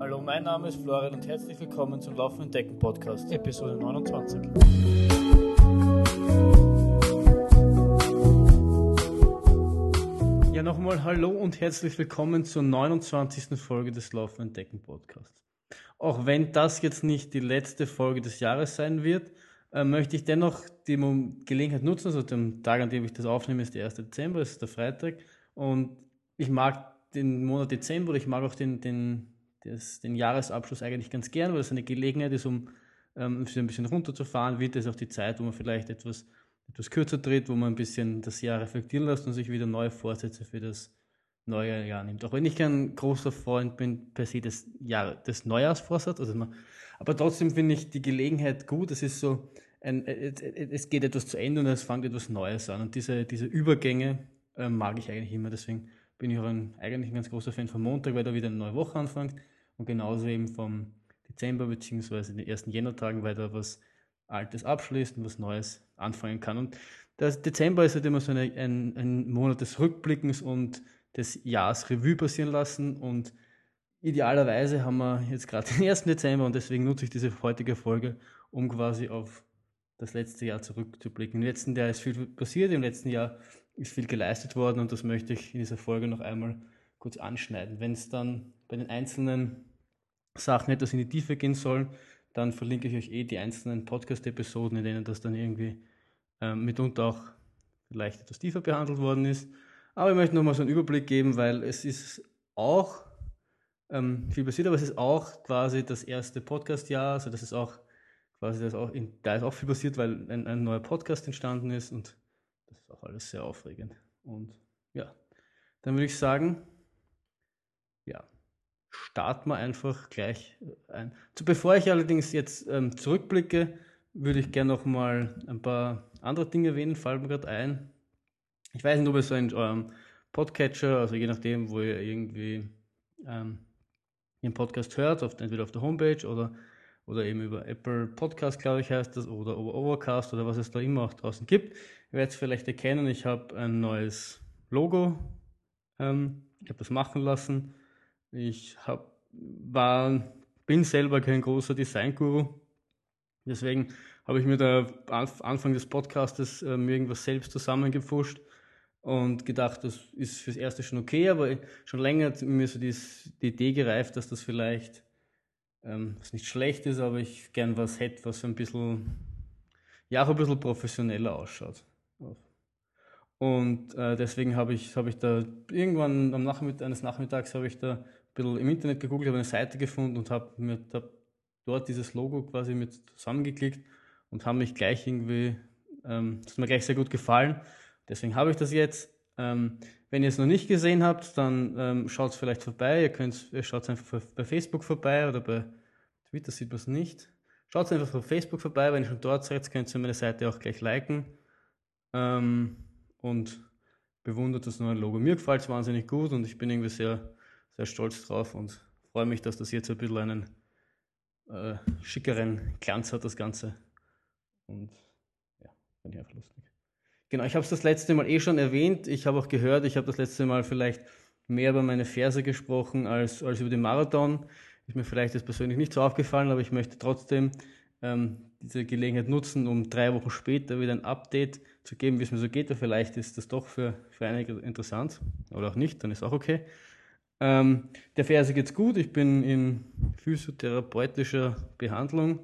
Hallo, mein Name ist Florian und herzlich willkommen zum Laufen Decken Podcast, Episode 29. Ja, nochmal Hallo und herzlich willkommen zur 29. Folge des Laufen Decken Podcasts. Auch wenn das jetzt nicht die letzte Folge des Jahres sein wird, äh, möchte ich dennoch die Gelegenheit nutzen, also den Tag, an dem ich das aufnehme, ist der 1. Dezember, das ist der Freitag und ich mag den Monat Dezember ich mag auch den, den das, den Jahresabschluss eigentlich ganz gern, weil es eine Gelegenheit ist, um ähm, ein bisschen runterzufahren, wird es auch die Zeit, wo man vielleicht etwas, etwas kürzer dreht, wo man ein bisschen das Jahr reflektieren lässt und sich wieder neue Vorsätze für das neue Jahr nimmt. Auch wenn ich kein großer Freund bin per se des, Jahr, des Neujahrsvorsatzes, also man, aber trotzdem finde ich die Gelegenheit gut. Es ist so, ein, es geht etwas zu Ende und es fängt etwas Neues an. Und diese, diese Übergänge äh, mag ich eigentlich immer. Deswegen bin ich auch ein, eigentlich ein ganz großer Fan von Montag, weil da wieder eine neue Woche anfängt und genauso eben vom Dezember bzw. den ersten Jännertagen, weil da was Altes abschließt und was Neues anfangen kann. Und der Dezember ist halt immer so eine, ein, ein Monat des Rückblickens und des Jahres Revue passieren lassen und idealerweise haben wir jetzt gerade den 1. Dezember und deswegen nutze ich diese heutige Folge, um quasi auf das letzte Jahr zurückzublicken. Im letzten Jahr ist viel passiert, im letzten Jahr ist viel geleistet worden und das möchte ich in dieser Folge noch einmal kurz anschneiden. Wenn es dann bei den einzelnen Sachen etwas in die Tiefe gehen soll, dann verlinke ich euch eh die einzelnen Podcast-Episoden, in denen das dann irgendwie ähm, mitunter auch vielleicht etwas tiefer behandelt worden ist. Aber ich möchte nochmal so einen Überblick geben, weil es ist auch ähm, viel passiert, aber es ist auch quasi das erste Podcast-Jahr, also das ist auch quasi das auch in, da ist auch viel passiert, weil ein, ein neuer Podcast entstanden ist und das ist auch alles sehr aufregend. Und ja, dann würde ich sagen, ja, starten wir einfach gleich ein. So, bevor ich allerdings jetzt ähm, zurückblicke, würde ich gerne noch mal ein paar andere Dinge erwähnen, fallen mir gerade ein. Ich weiß nicht, ob ihr so in eurem Podcatcher, also je nachdem, wo ihr irgendwie ähm, den Podcast hört, auf, entweder auf der Homepage oder, oder eben über Apple Podcast, glaube ich, heißt das, oder über Overcast oder was es da immer auch draußen gibt. Ihr werdet es vielleicht erkennen, ich habe ein neues Logo. Ähm, ich habe das machen lassen. Ich hab, war, bin selber kein großer Design-Guru. Deswegen habe ich mir da Anfang des Podcastes äh, mir irgendwas selbst zusammengepfuscht und gedacht, das ist fürs Erste schon okay, aber schon länger hat mir so dies, die Idee gereift, dass das vielleicht ähm, nicht schlecht ist, aber ich gern was hätte, was ein bisschen, ja, auch ein bisschen professioneller ausschaut. Und äh, deswegen habe ich, hab ich da irgendwann am Nachmittag, eines Nachmittags habe ich da bisschen im Internet gegoogelt, habe eine Seite gefunden und habe mir hab dort dieses Logo quasi mit zusammengeklickt und habe mich gleich irgendwie, ähm, das ist mir gleich sehr gut gefallen. Deswegen habe ich das jetzt. Ähm, wenn ihr es noch nicht gesehen habt, dann ähm, schaut es vielleicht vorbei. Ihr könnt, ihr schaut einfach bei Facebook vorbei oder bei Twitter sieht man es nicht. Schaut einfach bei Facebook vorbei. Wenn ihr schon dort seid, könnt ihr meine Seite auch gleich liken. Ähm, und bewundert das neue Logo. Mir gefällt es wahnsinnig gut und ich bin irgendwie sehr, sehr stolz drauf und freue mich, dass das jetzt ein bisschen einen äh, schickeren Glanz hat, das Ganze. Und ja, finde ich einfach lustig. Genau, ich habe es das letzte Mal eh schon erwähnt. Ich habe auch gehört, ich habe das letzte Mal vielleicht mehr über meine Verse gesprochen als, als über den Marathon. Ist mir vielleicht jetzt persönlich nicht so aufgefallen, aber ich möchte trotzdem ähm, diese Gelegenheit nutzen, um drei Wochen später wieder ein Update zu geben, wie es mir so geht. vielleicht ist das doch für, für einige interessant oder auch nicht, dann ist auch okay. Ähm, der Ferse geht's gut. Ich bin in physiotherapeutischer Behandlung,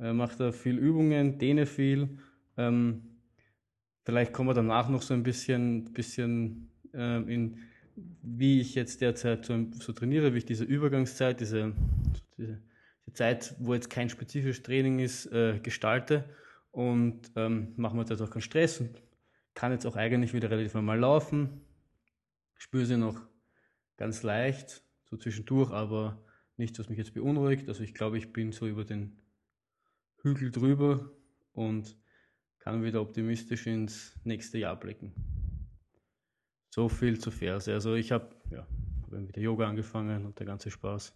äh, mache da viel Übungen, dehne viel. Ähm, vielleicht kommen wir danach noch so ein bisschen, bisschen äh, in, wie ich jetzt derzeit so, so, trainiere, wie ich diese Übergangszeit, diese, diese die Zeit, wo jetzt kein spezifisches Training ist, äh, gestalte und ähm, machen wir jetzt auch keinen Stress und kann jetzt auch eigentlich wieder relativ normal laufen. Spüre sie noch ganz leicht, so zwischendurch, aber nichts, was mich jetzt beunruhigt. Also ich glaube, ich bin so über den Hügel drüber und kann wieder optimistisch ins nächste Jahr blicken. So viel zu Verse. Also ich habe ja, hab mit der Yoga angefangen und der ganze Spaß.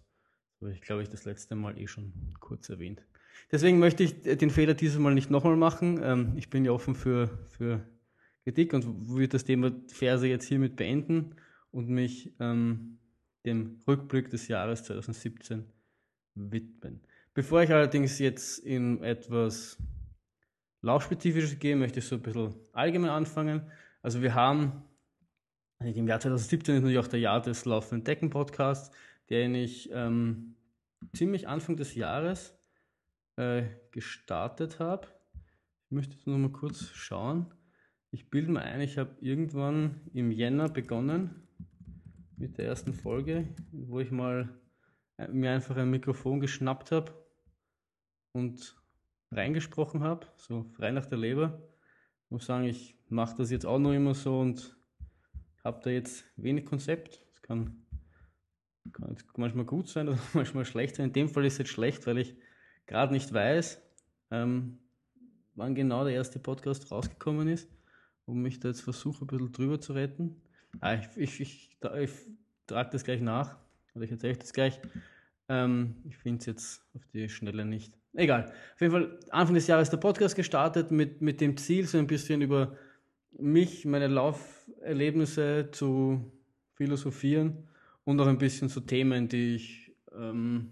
Aber ich glaube, ich das letzte Mal eh schon kurz erwähnt. Deswegen möchte ich den Fehler dieses Mal nicht nochmal machen. Ähm, ich bin ja offen für, für Kritik und würde das Thema Verse jetzt hiermit beenden und mich ähm, dem Rückblick des Jahres 2017 widmen. Bevor ich allerdings jetzt in etwas Laufspezifisches gehe, möchte ich so ein bisschen allgemein anfangen. Also wir haben, im Jahr 2017 ist natürlich auch der Jahr des Laufenden Decken Podcasts, den ich ähm, ziemlich Anfang des Jahres äh, gestartet habe. Ich möchte jetzt noch mal kurz schauen. Ich bilde mir ein, ich habe irgendwann im Jänner begonnen mit der ersten Folge, wo ich mal äh, mir einfach ein Mikrofon geschnappt habe und reingesprochen habe, so frei nach der Leber. Ich muss sagen, ich mache das jetzt auch noch immer so und habe da jetzt wenig Konzept. Das kann, kann jetzt manchmal gut sein oder manchmal schlecht sein. In dem Fall ist es jetzt schlecht, weil ich gerade nicht weiß, ähm, wann genau der erste Podcast rausgekommen ist und mich da jetzt versuche, ein bisschen drüber zu retten. Ah, ich, ich, ich, ich trage das gleich nach, oder ich erzähle das gleich. Ähm, ich finde es jetzt auf die Schnelle nicht. Egal. Auf jeden Fall Anfang des Jahres der Podcast gestartet mit, mit dem Ziel, so ein bisschen über mich, meine Lauferlebnisse zu philosophieren und auch ein bisschen so Themen, die ich, ähm,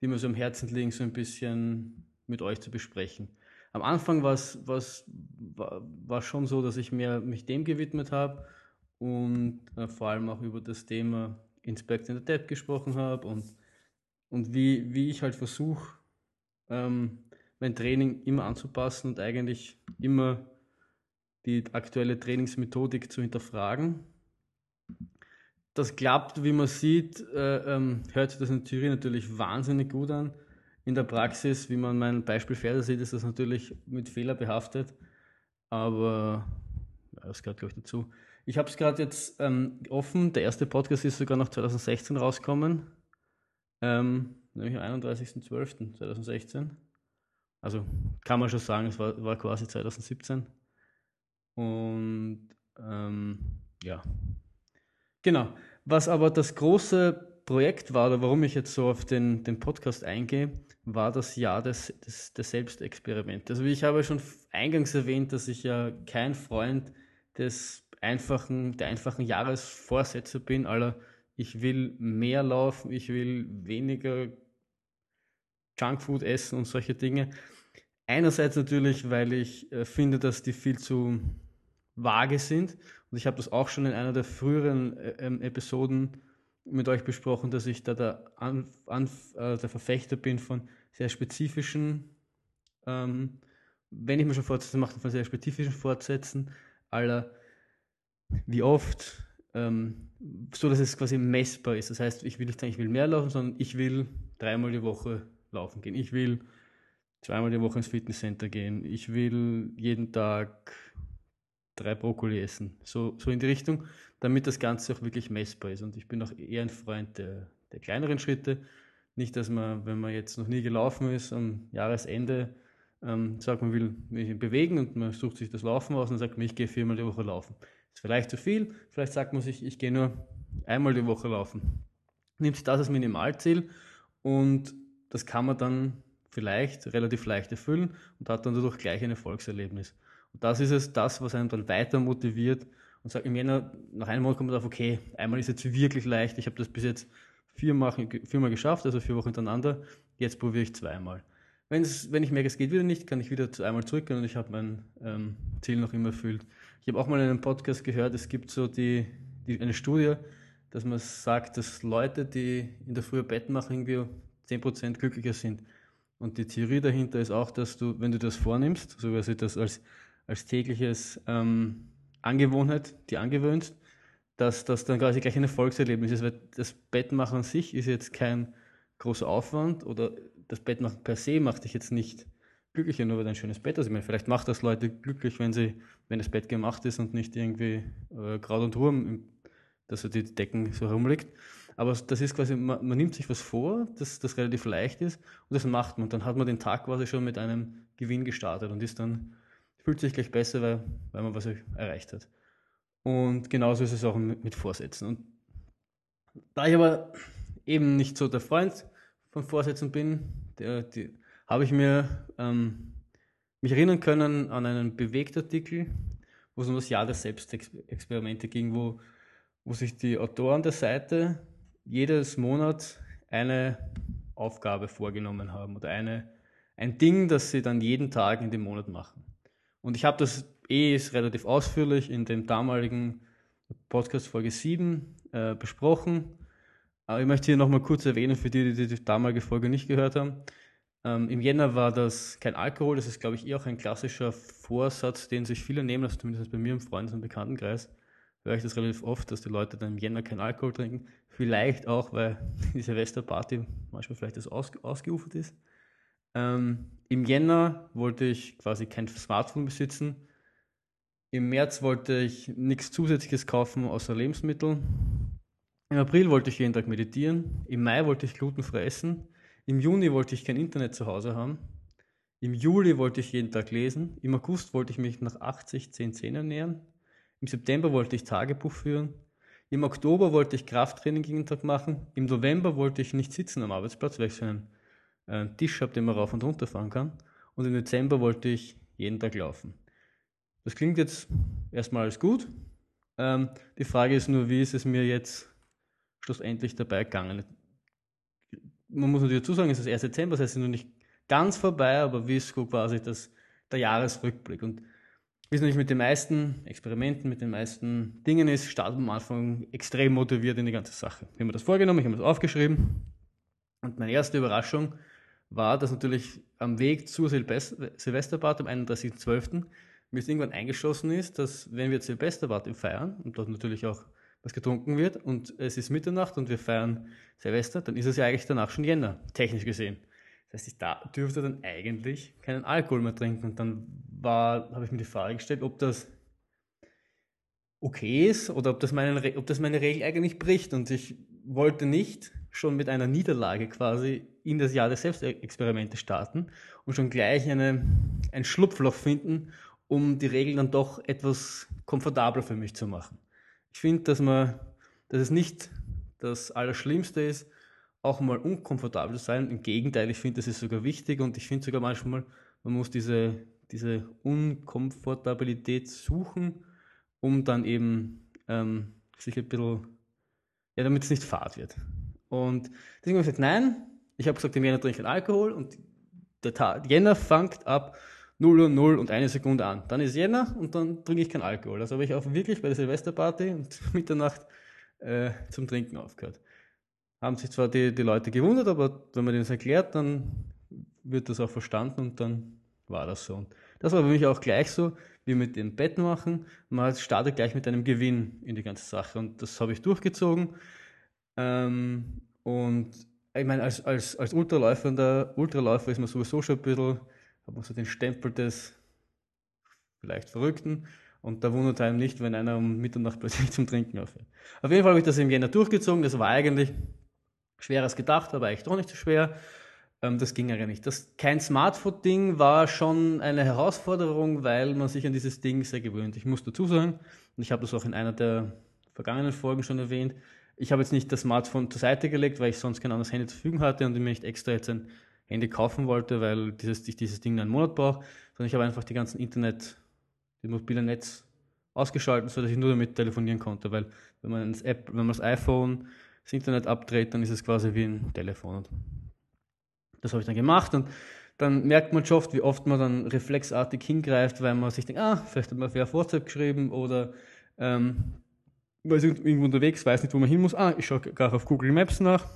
die mir so am Herzen liegen, so ein bisschen mit euch zu besprechen. Am Anfang war es war, war schon so, dass ich mehr mich dem gewidmet habe und äh, vor allem auch über das Thema Inspect in the Depth gesprochen habe und, und wie, wie ich halt versuche, ähm, mein Training immer anzupassen und eigentlich immer die aktuelle Trainingsmethodik zu hinterfragen. Das klappt, wie man sieht, äh, ähm, hört sich das in Theorie natürlich wahnsinnig gut an. In der Praxis, wie man mein Beispiel Pferde sieht, ist das natürlich mit Fehler behaftet. Aber ja, das gehört, glaube ich, dazu. Ich habe es gerade jetzt ähm, offen. Der erste Podcast ist sogar noch 2016 rausgekommen. Ähm, nämlich am 31.12.2016. Also kann man schon sagen, es war, war quasi 2017. Und ähm, ja, genau. Was aber das große Projekt war, oder warum ich jetzt so auf den, den Podcast eingehe, war das Jahr des, des, des Selbstexperiments. Also ich habe schon eingangs erwähnt, dass ich ja kein Freund des einfachen, der einfachen Jahresvorsätze bin, aller ich will mehr laufen, ich will weniger Junkfood essen und solche Dinge. Einerseits natürlich, weil ich äh, finde, dass die viel zu vage sind. Und ich habe das auch schon in einer der früheren äh, ähm, Episoden mit euch besprochen, dass ich da der, An An äh, der Verfechter bin von sehr spezifischen, ähm, wenn ich mir schon Fortsätze mache, von sehr spezifischen Fortsätzen, aller wie oft, ähm, so dass es quasi messbar ist. Das heißt, ich will nicht sagen, ich will mehr laufen, sondern ich will dreimal die Woche laufen gehen. Ich will zweimal die Woche ins Fitnesscenter gehen. Ich will jeden Tag drei Brokkoli essen. So, so in die Richtung, damit das Ganze auch wirklich messbar ist. Und ich bin auch eher ein Freund der, der kleineren Schritte. Nicht, dass man, wenn man jetzt noch nie gelaufen ist, am Jahresende ähm, sagt, man will mich bewegen und man sucht sich das Laufen aus und sagt, ich gehe viermal die Woche laufen. Ist vielleicht zu viel, vielleicht sagt man sich, ich gehe nur einmal die Woche laufen. Nimmt sich das als Minimalziel und das kann man dann vielleicht relativ leicht erfüllen und hat dann dadurch gleich ein Erfolgserlebnis. Und das ist es, das, was einen dann weiter motiviert und sagt, im Jänner, nach einem Monat kommt man drauf, okay, einmal ist jetzt wirklich leicht, ich habe das bis jetzt viermal, viermal geschafft, also vier Wochen hintereinander, jetzt probiere ich zweimal. Wenn's, wenn ich merke, es geht wieder nicht, kann ich wieder einmal zurückgehen und ich habe mein ähm, Ziel noch immer erfüllt. Ich habe auch mal in einem Podcast gehört, es gibt so die, die, eine Studie, dass man sagt, dass Leute, die in der Früh Bett machen, irgendwie 10% glücklicher sind. Und die Theorie dahinter ist auch, dass du, wenn du das vornimmst, so quasi das als als tägliches ähm, Angewohnheit, die angewöhnst, dass das dann quasi gleich ein Erfolgserlebnis ist, weil das Bettmachen an sich ist jetzt kein großer Aufwand oder das Bettmachen per se macht dich jetzt nicht glücklicher, nur weil ein schönes Bett hast. Ich meine, vielleicht macht das Leute glücklich, wenn sie, wenn das Bett gemacht ist und nicht irgendwie äh, Kraut und Wurm, dass so die Decken so rumliegt. Aber das ist quasi, man, man, nimmt sich was vor, das, das relativ leicht ist und das macht man. Und dann hat man den Tag quasi schon mit einem Gewinn gestartet und ist dann fühlt sich gleich besser, weil, weil man was erreicht hat. Und genauso ist es auch mit, mit Vorsätzen. Und da ich aber eben nicht so der Freund von Vorsätzen bin, der, die, habe ich mir ähm, mich erinnern können an einen Bewegtartikel, wo es um das Jahr der Selbstexperimente ging, wo, wo sich die Autoren der Seite jedes Monat eine Aufgabe vorgenommen haben oder eine, ein Ding, das sie dann jeden Tag in dem Monat machen. Und ich habe das eh relativ ausführlich in dem damaligen Podcast Folge 7 äh, besprochen. Aber ich möchte hier nochmal kurz erwähnen, für die, die die damalige Folge nicht gehört haben. Ähm, Im Jänner war das kein Alkohol, das ist, glaube ich, eher auch ein klassischer Vorsatz, den sich viele nehmen, also zumindest bei mir im Freundes- und Bekanntenkreis höre ich das relativ oft, dass die Leute dann im Jänner keinen Alkohol trinken. Vielleicht auch, weil die Silvesterparty manchmal vielleicht das aus, ausgeufert ist. Ähm, Im Jänner wollte ich quasi kein Smartphone besitzen. Im März wollte ich nichts Zusätzliches kaufen außer Lebensmittel. Im April wollte ich jeden Tag meditieren. Im Mai wollte ich glutenfrei essen. Im Juni wollte ich kein Internet zu Hause haben. Im Juli wollte ich jeden Tag lesen. Im August wollte ich mich nach 80, 10, 10 ernähren. Im September wollte ich Tagebuch führen. Im Oktober wollte ich Krafttraining jeden Tag machen. Im November wollte ich nicht sitzen am Arbeitsplatz, weil ich so einen äh, Tisch habe, den man rauf und runter fahren kann. Und im Dezember wollte ich jeden Tag laufen. Das klingt jetzt erstmal alles gut. Ähm, die Frage ist nur, wie ist es mir jetzt schlussendlich dabei gegangen? Man muss natürlich dazu sagen, es ist erst Dezember, das heißt, es ist noch nicht ganz vorbei, aber so quasi das, der Jahresrückblick. Und wie es natürlich mit den meisten Experimenten, mit den meisten Dingen ist, startet man am Anfang extrem motiviert in die ganze Sache. Ich habe mir das vorgenommen, ich habe das aufgeschrieben. Und meine erste Überraschung war, dass natürlich am Weg zur Silvesterparty am 31.12. mir irgendwann eingeschossen ist, dass wenn wir Silvesterparty feiern und dort natürlich auch was getrunken wird und es ist Mitternacht und wir feiern Silvester, dann ist es ja eigentlich danach schon Jänner, technisch gesehen. Das heißt, ich da dürfte dann eigentlich keinen Alkohol mehr trinken. Und dann war, habe ich mir die Frage gestellt, ob das okay ist oder ob das, meine, ob das meine Regel eigentlich bricht. Und ich wollte nicht schon mit einer Niederlage quasi in das Jahr der Selbstexperimente starten und schon gleich eine, ein Schlupfloch finden, um die Regeln dann doch etwas komfortabler für mich zu machen. Ich finde, dass man, dass es nicht das Allerschlimmste ist, auch mal unkomfortabel zu sein. Im Gegenteil, ich finde, das ist sogar wichtig und ich finde sogar manchmal, man muss diese, diese Unkomfortabilität suchen, um dann eben ähm, sich ein bisschen, ja, damit es nicht fad wird. Und deswegen habe ich gesagt, nein, ich habe gesagt, im Jänner trinke ich Alkohol und der Tag, Jänner fängt ab 0 Uhr 0 und eine Sekunde an. Dann ist Jänner und dann trinke ich keinen Alkohol. Also habe ich auch wirklich bei der Silvesterparty und Mitternacht äh, zum Trinken aufgehört. Haben sich zwar die, die Leute gewundert, aber wenn man denen das erklärt, dann wird das auch verstanden und dann war das so. Und das war für mich auch gleich so, wie mit dem Bett machen. Man startet gleich mit einem Gewinn in die ganze Sache und das habe ich durchgezogen. Ähm, und ich meine, als, als, als Ultraläufer, Ultraläufer ist man sowieso schon ein bisschen hat man so den Stempel des vielleicht Verrückten und da wundert einem nicht, wenn einer um Mitternacht plötzlich zum Trinken aufhört. Auf jeden Fall habe ich das im Jänner durchgezogen, das war eigentlich schwerer als gedacht, aber eigentlich doch nicht so schwer. Ähm, das ging ja nicht. Das kein Smartphone-Ding war schon eine Herausforderung, weil man sich an dieses Ding sehr gewöhnt. Ich muss dazu sagen, und ich habe das auch in einer der vergangenen Folgen schon erwähnt, ich habe jetzt nicht das Smartphone zur Seite gelegt, weil ich sonst kein anderes Handy zur Verfügung hatte und mir nicht extra jetzt ein Handy kaufen wollte, weil dieses, ich dieses Ding einen Monat brauche, sondern ich habe einfach die ganzen Internet, die mobile Netz ausgeschaltet, sodass ich nur damit telefonieren konnte, weil wenn man das App, wenn man das iPhone das Internet abdreht, dann ist es quasi wie ein Telefon. Und das habe ich dann gemacht und dann merkt man schon oft, wie oft man dann reflexartig hingreift, weil man sich denkt, ah, vielleicht hat man auf WhatsApp geschrieben oder ähm, weil ich irgendwo unterwegs weiß nicht, wo man hin muss. Ah, ich schaue gerade auf Google Maps nach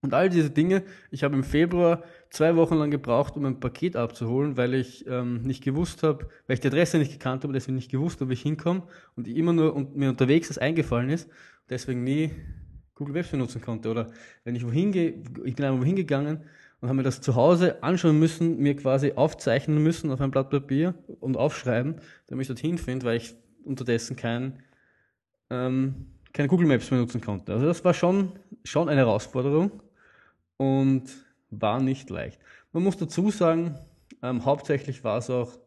und all diese Dinge, ich habe im Februar zwei Wochen lang gebraucht, um ein Paket abzuholen, weil ich ähm, nicht gewusst habe, weil ich die Adresse nicht gekannt habe, deswegen nicht gewusst, ob ich hinkomme und ich immer nur und mir unterwegs das eingefallen ist, deswegen nie Google Maps benutzen konnte. Oder wenn ich wohin gehe, ich bin einmal wohin gegangen und habe mir das zu Hause anschauen müssen, mir quasi aufzeichnen müssen auf ein Blatt Papier und aufschreiben, damit ich dorthin finde, weil ich unterdessen kein ähm, keine Google Maps benutzen konnte. Also das war schon, schon eine Herausforderung und war nicht leicht. Man muss dazu sagen, ähm, hauptsächlich war es auch,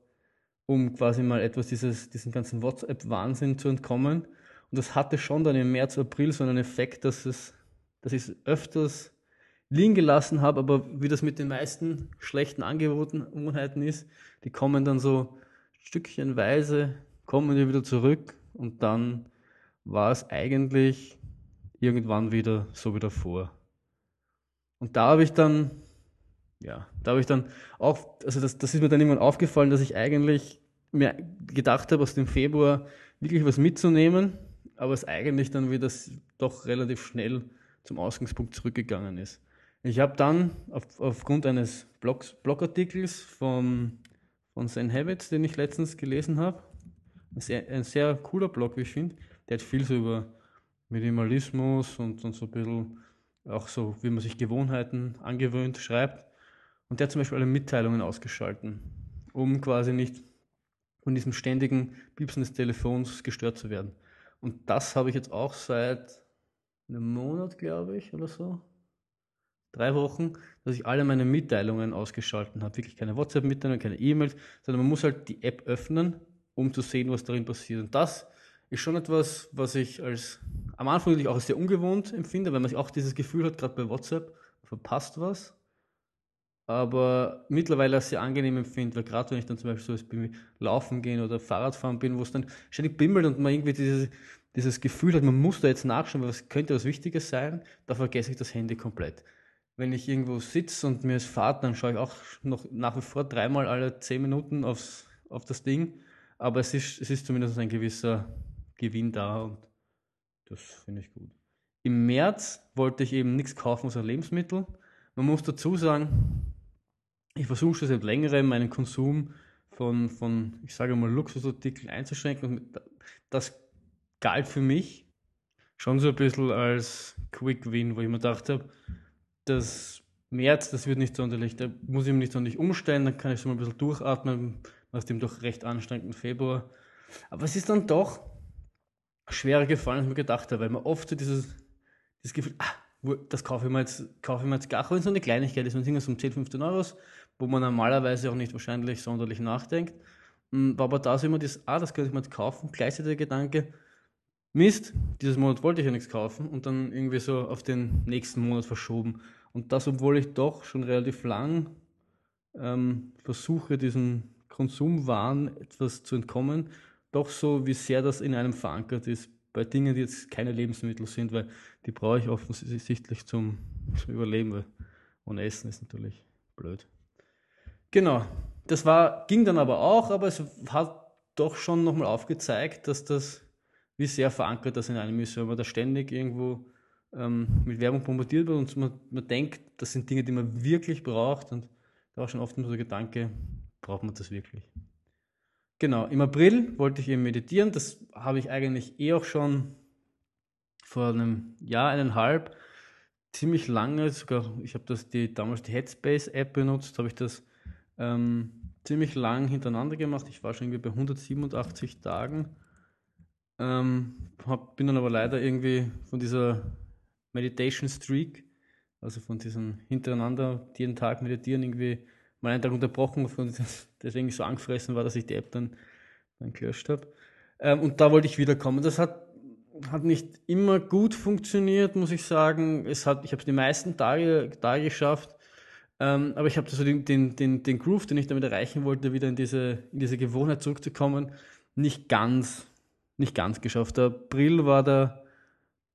um quasi mal etwas dieses, diesen ganzen WhatsApp-Wahnsinn zu entkommen. Und das hatte schon dann im März, April so einen Effekt, dass, es, dass ich es öfters liegen gelassen habe, aber wie das mit den meisten schlechten Angewohnheiten ist, die kommen dann so stückchenweise, kommen die wieder zurück und dann war es eigentlich irgendwann wieder so wieder vor. Und da habe ich dann, ja, da habe ich dann auch, also das, das ist mir dann irgendwann aufgefallen, dass ich eigentlich mir gedacht habe, aus dem Februar wirklich was mitzunehmen, aber es eigentlich dann wieder doch relativ schnell zum Ausgangspunkt zurückgegangen ist. Ich habe dann auf, aufgrund eines Blogs, Blogartikels von, von Zen Habits, den ich letztens gelesen habe, ein sehr, ein sehr cooler Blog, wie ich finde, der hat viel so über Minimalismus und, und so ein bisschen auch so, wie man sich Gewohnheiten angewöhnt, schreibt. Und der hat zum Beispiel alle Mitteilungen ausgeschalten, um quasi nicht von diesem ständigen Piepsen des Telefons gestört zu werden. Und das habe ich jetzt auch seit einem Monat, glaube ich, oder so. Drei Wochen, dass ich alle meine Mitteilungen ausgeschalten habe. Wirklich keine WhatsApp-Mitteilungen, keine E-Mails, sondern man muss halt die App öffnen, um zu sehen, was darin passiert. Und das ist schon etwas, was ich als am Anfang natürlich auch als sehr ungewohnt empfinde, weil man sich auch dieses Gefühl hat, gerade bei WhatsApp, verpasst was aber mittlerweile als sehr angenehm empfinde, weil gerade wenn ich dann zum Beispiel so beim Laufen gehen oder Fahrradfahren bin, wo es dann ständig bimmelt und man irgendwie dieses, dieses Gefühl hat, man muss da jetzt nachschauen, weil es könnte was Wichtiges sein, da vergesse ich das Handy komplett. Wenn ich irgendwo sitze und mir es fahrt, dann schaue ich auch noch nach wie vor dreimal alle zehn Minuten aufs, auf das Ding, aber es ist, es ist zumindest ein gewisser Gewinn da und das finde ich gut. Im März wollte ich eben nichts kaufen außer Lebensmittel. Man muss dazu sagen, ich versuche schon seit längerem meinen Konsum von, von ich sage mal, Luxusartikeln einzuschränken. Das galt für mich schon so ein bisschen als Quick Win, wo ich mir gedacht habe, das März, das wird nicht sonderlich, da muss ich mich nicht sonderlich umstellen, dann kann ich so mal ein bisschen durchatmen nach dem doch recht anstrengenden Februar. Aber es ist dann doch schwerer gefallen, als ich mir gedacht habe, weil man oft so dieses, dieses Gefühl, ah, das kaufe ich mir jetzt, kaufe ich mir jetzt gar, es so eine Kleinigkeit ist, es irgendwas um 10, 15 Euro wo man normalerweise auch nicht wahrscheinlich sonderlich nachdenkt. Hm, war aber da so immer das, ah, das könnte ich mir jetzt kaufen. Gleichzeitig der Gedanke, Mist, dieses Monat wollte ich ja nichts kaufen und dann irgendwie so auf den nächsten Monat verschoben. Und das, obwohl ich doch schon relativ lang ähm, versuche, diesem Konsumwahn etwas zu entkommen, doch so, wie sehr das in einem verankert ist, bei Dingen, die jetzt keine Lebensmittel sind, weil die brauche ich offensichtlich zum, zum Überleben, weil ohne Essen ist natürlich blöd. Genau. Das war, ging dann aber auch, aber es hat doch schon nochmal aufgezeigt, dass das, wie sehr verankert das in einem ist, wenn man da ständig irgendwo ähm, mit Werbung bombardiert wird und man, man denkt, das sind Dinge, die man wirklich braucht und da war schon oft so der Gedanke, braucht man das wirklich? Genau, im April wollte ich eben meditieren, das habe ich eigentlich eh auch schon vor einem Jahr, eineinhalb, ziemlich lange, sogar, ich habe das die, damals die Headspace-App benutzt, habe ich das ähm, ziemlich lang hintereinander gemacht. Ich war schon irgendwie bei 187 Tagen. Ähm, hab, bin dann aber leider irgendwie von dieser Meditation Streak, also von diesem hintereinander jeden Tag meditieren, irgendwie mal einen Tag unterbrochen, und deswegen so angefressen war, dass ich die App dann, dann gelöscht habe. Ähm, und da wollte ich wiederkommen. Das hat, hat nicht immer gut funktioniert, muss ich sagen. Es hat, ich habe es die meisten Tage, Tage geschafft, ähm, aber ich habe so den, den, den, den Groove, den ich damit erreichen wollte, wieder in diese, in diese Gewohnheit zurückzukommen, nicht ganz, nicht ganz geschafft. Der April war da,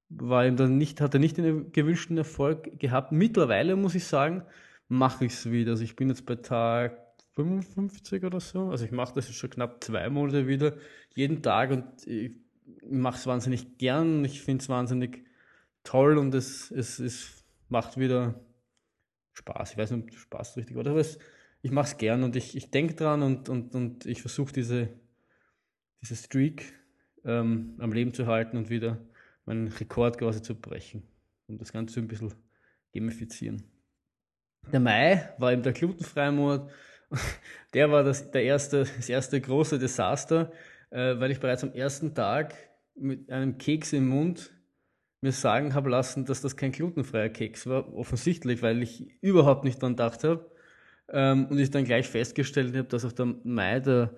war ihm dann nicht, hat er nicht den gewünschten Erfolg gehabt. Mittlerweile muss ich sagen, mache ich es wieder. Also ich bin jetzt bei Tag 55 oder so. Also ich mache das jetzt schon knapp zwei Monate wieder, jeden Tag und ich mache es wahnsinnig gern. Ich finde es wahnsinnig toll und es, es, es macht wieder Spaß. Ich weiß nicht, ob Spaß richtig war, aber ich mache es gern und ich, ich denke dran und, und, und ich versuche diese, diese Streak ähm, am Leben zu halten und wieder meinen Rekord quasi zu brechen, um das Ganze ein bisschen gamifizieren. Der Mai war eben der glutenfreie. Der war das, der erste, das erste große Desaster, äh, weil ich bereits am ersten Tag mit einem Keks im Mund mir sagen habe lassen, dass das kein glutenfreier Keks war, offensichtlich, weil ich überhaupt nicht daran gedacht habe. Ähm, und ich dann gleich festgestellt habe, dass auch der Mai der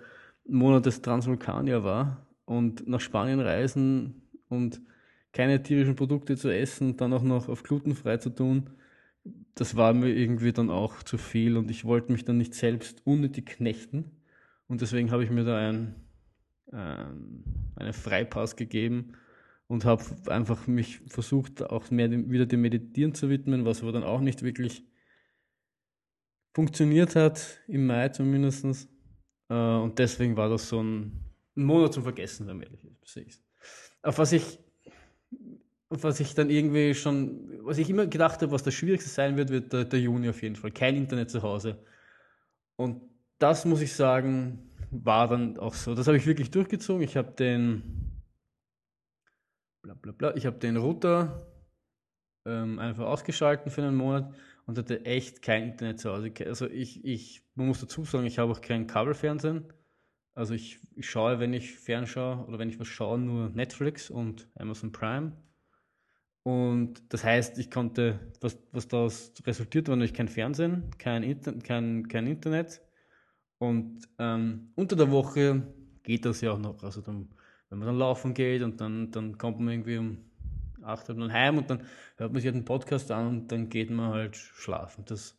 Monat des Transvulkanier war und nach Spanien reisen und keine tierischen Produkte zu essen, dann auch noch auf glutenfrei zu tun, das war mir irgendwie dann auch zu viel und ich wollte mich dann nicht selbst unnötig knechten und deswegen habe ich mir da ein, ähm, einen Freipass gegeben und habe einfach mich versucht, auch mehr dem, wieder dem Meditieren zu widmen, was aber dann auch nicht wirklich funktioniert hat, im Mai zumindest. Äh, und deswegen war das so ein, Monat zum Vergessen, wenn man ehrlich ist. Auf was ich, was ich dann irgendwie schon, was ich immer gedacht habe, was das Schwierigste sein wird, wird der, der Juni auf jeden Fall. Kein Internet zu Hause. Und das muss ich sagen, war dann auch so. Das habe ich wirklich durchgezogen. Ich habe den, bla bla bla, ich habe den Router ähm, einfach ausgeschalten für einen Monat und hatte echt kein Internet zu Hause. Also ich, ich, man muss dazu sagen, ich habe auch kein Kabelfernsehen. Also ich, ich schaue, wenn ich fernschaue oder wenn ich was schaue, nur Netflix und Amazon Prime. Und das heißt, ich konnte, was, was daraus resultiert, war natürlich kein Fernsehen, kein, Inter kein, kein Internet. Und ähm, unter der Woche geht das ja auch noch. Also dann, wenn man dann laufen geht und dann, dann kommt man irgendwie um acht halb heim und dann hört man sich halt einen Podcast an und dann geht man halt schlafen. Das,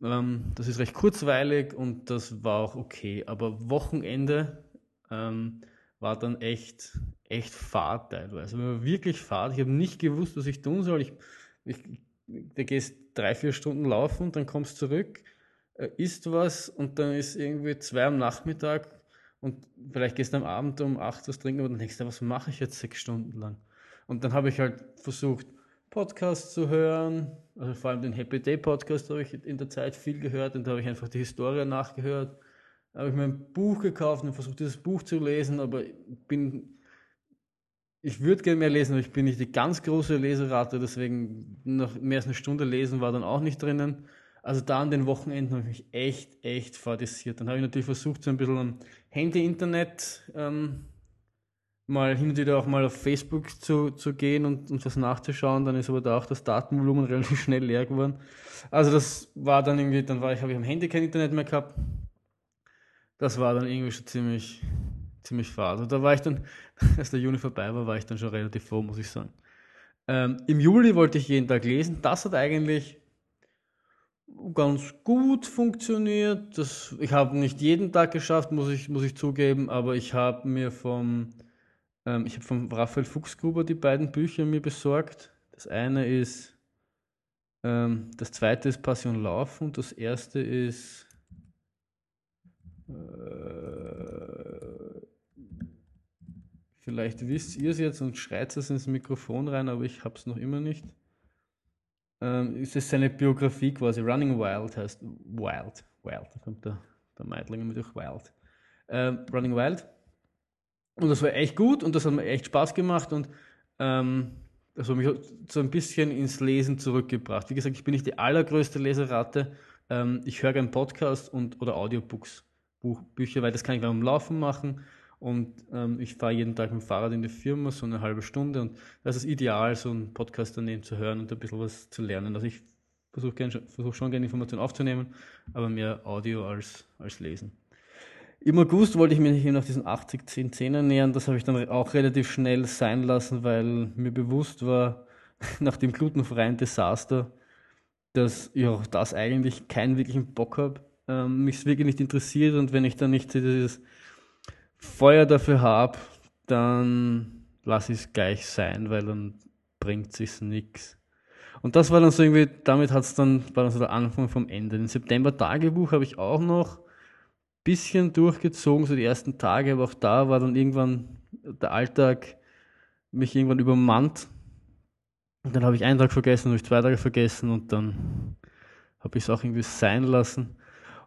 ähm, das ist recht kurzweilig und das war auch okay. Aber Wochenende ähm, war dann echt, echt Fahrt teilweise. War wirklich Fahrt. Ich habe nicht gewusst, was ich tun soll. Ich, ich, da gehst drei, vier Stunden laufen und dann kommst zurück, äh, isst was und dann ist irgendwie zwei am Nachmittag und vielleicht gehst du am Abend um acht was trinken, aber dann denkst du, was mache ich jetzt sechs Stunden lang? Und dann habe ich halt versucht, Podcasts zu hören. Also vor allem den Happy Day Podcast habe ich in der Zeit viel gehört und da habe ich einfach die Historie nachgehört. Habe ich mir ein Buch gekauft und versucht, dieses Buch zu lesen, aber bin, ich würde gerne mehr lesen, aber ich bin nicht die ganz große Leserate, deswegen noch mehr als eine Stunde lesen war dann auch nicht drinnen. Also da an den Wochenenden habe ich mich echt, echt fadisiert. Dann habe ich natürlich versucht, so ein bisschen am Handy-Internet ähm, mal hin und wieder auch mal auf Facebook zu, zu gehen und, und was nachzuschauen. Dann ist aber da auch das Datenvolumen relativ schnell leer geworden. Also das war dann irgendwie, dann war ich, habe ich am Handy kein Internet mehr gehabt. Das war dann irgendwie schon ziemlich, ziemlich fad. Und da war ich dann, als der Juni vorbei war, war ich dann schon relativ froh, muss ich sagen. Ähm, Im Juli wollte ich jeden Tag lesen. Das hat eigentlich ganz gut funktioniert. Das, ich habe nicht jeden Tag geschafft, muss ich, muss ich zugeben, aber ich habe mir vom ähm, ich habe von Raphael Fuchsgruber die beiden Bücher mir besorgt. Das eine ist, ähm, das zweite ist Passion Laufen und das erste ist Vielleicht wisst ihr es jetzt und schreit es ins Mikrofon rein, aber ich habe es noch immer nicht. Ähm, es ist seine Biografie quasi. Running Wild heißt Wild. Wild, da kommt der, der Meidling immer durch Wild. Ähm, Running Wild und das war echt gut und das hat mir echt Spaß gemacht und ähm, das hat mich so ein bisschen ins Lesen zurückgebracht. Wie gesagt, ich bin nicht die allergrößte Leserate. Ähm, ich höre gerne Podcasts oder Audiobooks, Buch, Bücher, weil das kann ich beim Laufen machen. Und ähm, ich fahre jeden Tag mit dem Fahrrad in die Firma, so eine halbe Stunde. Und das ist ideal, so einen Podcast daneben zu hören und ein bisschen was zu lernen. Also ich versuche versuch schon gerne Informationen aufzunehmen, aber mehr Audio als, als Lesen. Im August wollte ich mich nach diesen 80-10-10 ernähren. Das habe ich dann auch relativ schnell sein lassen, weil mir bewusst war, nach dem glutenfreien Desaster, dass ich auch das eigentlich keinen wirklichen Bock habe, ähm, mich es wirklich nicht interessiert und wenn ich dann nicht dieses Feuer dafür habe, dann lasse ich es gleich sein, weil dann bringt sich nichts. Und das war dann so irgendwie, damit hat es dann, war dann so der Anfang vom Ende. Den September-Tagebuch habe ich auch noch bisschen durchgezogen, so die ersten Tage, aber auch da war dann irgendwann der Alltag mich irgendwann übermannt. Und dann habe ich einen Tag vergessen, habe ich zwei Tage vergessen und dann habe ich es auch irgendwie sein lassen.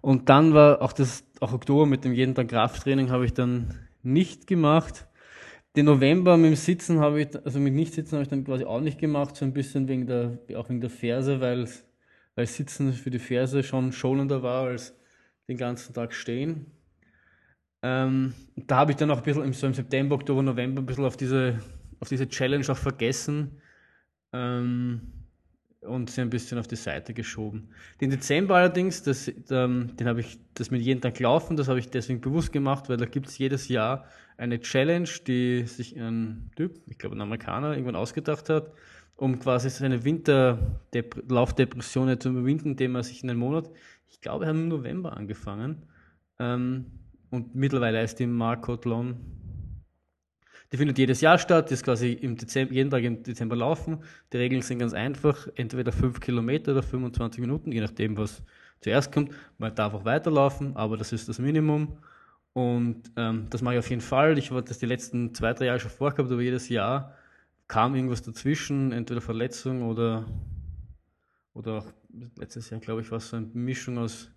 Und dann war auch das, auch Oktober mit dem jeden Tag Krafttraining habe ich dann nicht gemacht. Den November mit dem Sitzen habe ich, also mit Nichtsitzen habe ich dann quasi auch nicht gemacht, so ein bisschen wegen der, auch wegen der Ferse, weil, weil Sitzen für die Ferse schon schonender war als den ganzen Tag stehen. Ähm, da habe ich dann auch ein bisschen im, so im September, Oktober, November ein bisschen auf diese, auf diese Challenge auch vergessen ähm, und sie ein bisschen auf die Seite geschoben. Den Dezember allerdings, das, ähm, den habe ich das mit jedem Tag laufen, das habe ich deswegen bewusst gemacht, weil da gibt es jedes Jahr eine Challenge, die sich ein Typ, ich glaube ein Amerikaner, irgendwann ausgedacht hat, um quasi seine Winterlaufdepression zu überwinden, indem er sich in einem Monat ich glaube, wir haben im November angefangen. Ähm, und mittlerweile ist die Marco Tlon, die findet jedes Jahr statt, ist quasi im Dezember, jeden Tag im Dezember laufen. Die Regeln sind ganz einfach, entweder 5 Kilometer oder 25 Minuten, je nachdem, was zuerst kommt. Man darf auch weiterlaufen, aber das ist das Minimum. Und ähm, das mache ich auf jeden Fall. Ich habe das die letzten zwei, drei Jahre schon vorgehabt, aber jedes Jahr kam irgendwas dazwischen, entweder Verletzung oder, oder auch letztes Jahr, glaube ich, war es so eine Mischung aus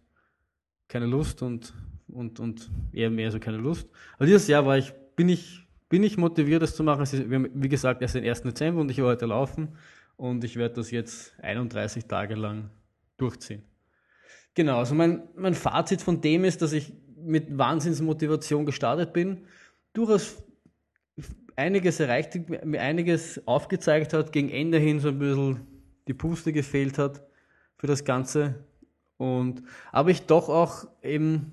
keine Lust und, und, und eher mehr so keine Lust. Aber dieses Jahr war ich, bin ich, bin ich motiviert, das zu machen. Ist, wie gesagt, erst den 1. Dezember und ich war heute laufen und ich werde das jetzt 31 Tage lang durchziehen. Genau, also mein, mein Fazit von dem ist, dass ich mit Wahnsinnsmotivation gestartet bin, durchaus einiges erreicht, mir einiges aufgezeigt hat, gegen Ende hin so ein bisschen die Puste gefehlt hat für das Ganze. Und aber ich doch auch eben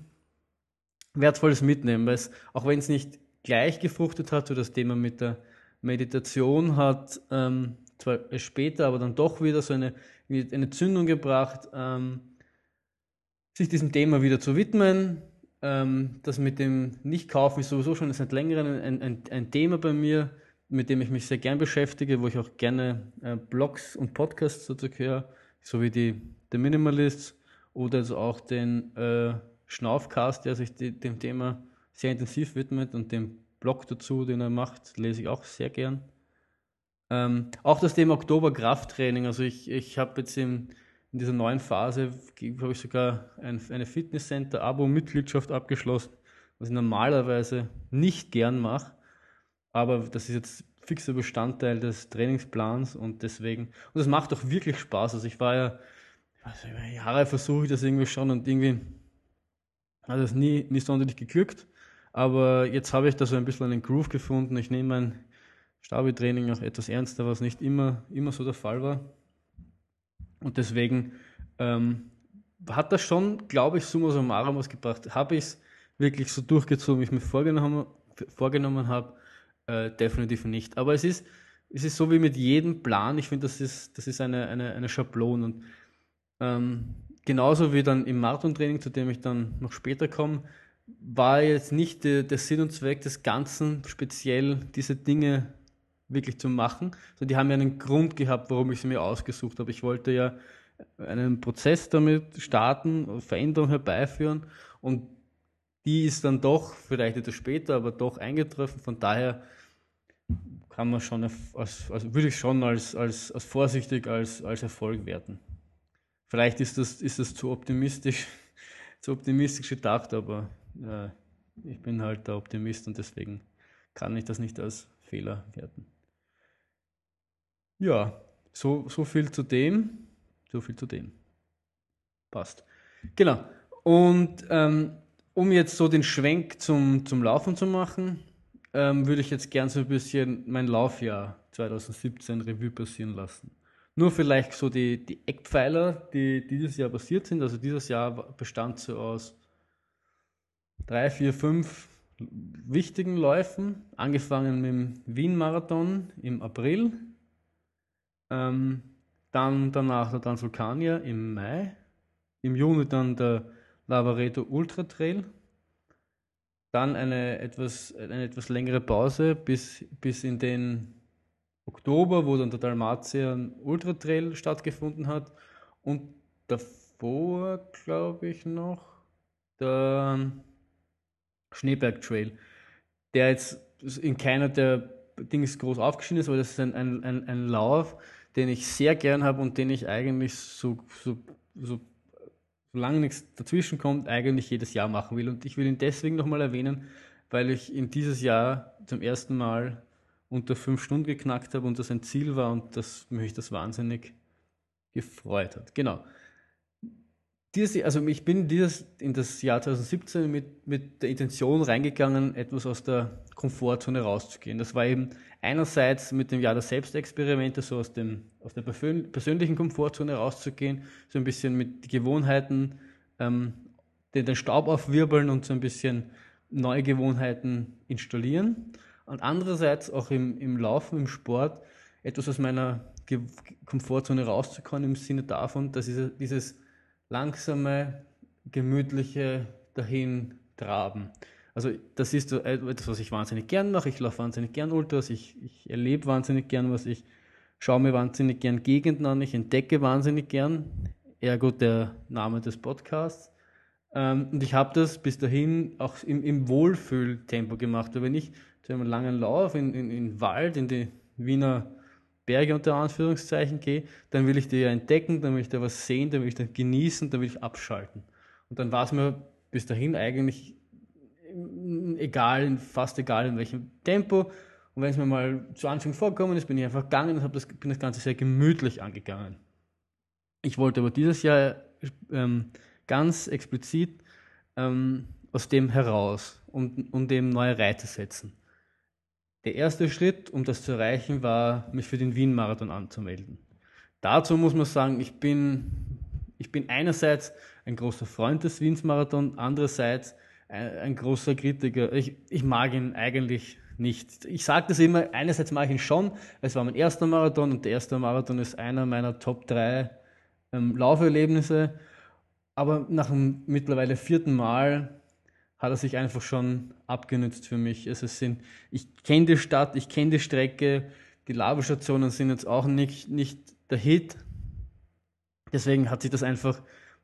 Wertvolles mitnehmen, weil es, auch wenn es nicht gleich gefruchtet hat, so das Thema mit der Meditation hat ähm, zwar später, aber dann doch wieder so eine, eine Zündung gebracht, ähm, sich diesem Thema wieder zu widmen. Ähm, das mit dem Nicht-Kaufen ist sowieso schon seit längerem ein, ein, ein, Thema bei mir, mit dem ich mich sehr gern beschäftige, wo ich auch gerne äh, Blogs und Podcasts dazu höre, so wie die The Minimalists oder also auch den äh, Schnaufcast, der sich die, dem Thema sehr intensiv widmet und den Blog dazu, den er macht, lese ich auch sehr gern. Ähm, auch das Thema Oktober Krafttraining. Also ich, ich habe jetzt im, in dieser neuen Phase, habe ich sogar ein, eine Fitnesscenter-Abo-Mitgliedschaft abgeschlossen, was ich normalerweise nicht gern mache. Aber das ist jetzt fixer Bestandteil des Trainingsplans und deswegen, und das macht auch wirklich Spaß. Also ich war ja, also Jahre versuche ich das irgendwie schon und irgendwie hat es nie, nie sonderlich geglückt. Aber jetzt habe ich da so ein bisschen einen Groove gefunden. Ich nehme mein Stabi-Training auch etwas ernster, was nicht immer, immer so der Fall war. Und deswegen ähm, hat das schon, glaube ich, summa summarum was gebracht. Habe ich es wirklich so durchgezogen, wie ich mir vorgenommen, vorgenommen habe? Äh, definitiv nicht. Aber es ist, es ist so wie mit jedem Plan. Ich finde, das ist, das ist eine, eine, eine Schablone. Und ähm, genauso wie dann im Marathontraining, zu dem ich dann noch später komme, war jetzt nicht der, der Sinn und Zweck des Ganzen, speziell diese Dinge wirklich zu machen. Also die haben ja einen Grund gehabt, warum ich sie mir ausgesucht habe. Ich wollte ja einen Prozess damit starten, Veränderungen herbeiführen und die ist dann doch, vielleicht etwas später, aber doch eingetroffen. Von daher kann man schon, als, also würde ich schon als, als, als vorsichtig als, als Erfolg werten. Vielleicht ist das, ist das zu optimistisch, zu optimistisch gedacht, aber äh, ich bin halt der Optimist und deswegen kann ich das nicht als Fehler werten. Ja, so, so viel zu dem. So viel zu dem. Passt. Genau. Und ähm, um jetzt so den Schwenk zum, zum Laufen zu machen, ähm, würde ich jetzt gern so ein bisschen mein Laufjahr 2017 Revue passieren lassen. Nur vielleicht so die, die Eckpfeiler, die dieses Jahr passiert sind. Also dieses Jahr bestand so aus drei, vier, fünf wichtigen Läufen, angefangen mit dem Wien-Marathon im April, ähm, dann danach der Transvulkanier im Mai, im Juni dann der Lavaredo Ultra Trail, dann eine etwas, eine etwas längere Pause bis, bis in den Oktober, wo dann der Dalmatian Ultra Trail stattgefunden hat und davor, glaube ich, noch der Schneeberg Trail, der jetzt in keiner der Dings groß aufgeschieden ist, aber das ist ein, ein, ein, ein Lauf, den ich sehr gern habe und den ich eigentlich so, so, so solange nichts dazwischen kommt, eigentlich jedes Jahr machen will. Und ich will ihn deswegen nochmal erwähnen, weil ich in dieses Jahr zum ersten Mal unter fünf Stunden geknackt habe und das ein Ziel war und das mich das wahnsinnig gefreut hat. Genau dieses, also ich bin dieses, in das Jahr 2017 mit, mit der Intention reingegangen, etwas aus der Komfortzone rauszugehen. Das war eben einerseits mit dem Jahr der Selbstexperimente, so aus, dem, aus der persönlichen Komfortzone rauszugehen, so ein bisschen mit Gewohnheiten, ähm, den, den Staub aufwirbeln und so ein bisschen neue Gewohnheiten installieren. Und andererseits auch im, im Laufen, im Sport, etwas aus meiner Komfortzone rauszukommen im Sinne davon, dass dieses langsame, gemütliche dahin traben. Also das ist so etwas, was ich wahnsinnig gern mache. Ich laufe wahnsinnig gern Ultras, ich, ich erlebe wahnsinnig gern was, ich schaue mir wahnsinnig gern Gegenden an, ich entdecke wahnsinnig gern. Ergo der Name des Podcasts. Ähm, und ich habe das bis dahin auch im, im Wohlfühltempo gemacht. Wenn ich zu einem langen Lauf in, in Wald, in die Wiener Berge unter Anführungszeichen gehe, dann will ich die ja entdecken, dann will ich da was sehen, dann will ich da genießen, dann will ich abschalten. Und dann war es mir bis dahin eigentlich egal, fast egal in welchem Tempo. Und wenn es mir mal zu Anfang vorgekommen ist, bin ich einfach gegangen und das, bin das Ganze sehr gemütlich angegangen. Ich wollte aber dieses Jahr ähm, ganz explizit ähm, aus dem heraus und um dem neue Reize setzen. Der erste Schritt, um das zu erreichen, war, mich für den Wien-Marathon anzumelden. Dazu muss man sagen, ich bin, ich bin einerseits ein großer Freund des Wiens-Marathon, andererseits ein, ein, großer Kritiker. Ich, ich mag ihn eigentlich nicht. Ich sage das immer, einerseits mag ich ihn schon, es war mein erster Marathon und der erste Marathon ist einer meiner Top 3 ähm, Lauferlebnisse, aber nach dem mittlerweile vierten Mal hat er sich einfach schon abgenützt für mich. Es sind, ich kenne die Stadt, ich kenne die Strecke, die Labestationen sind jetzt auch nicht, nicht der Hit. Deswegen hat sich das einfach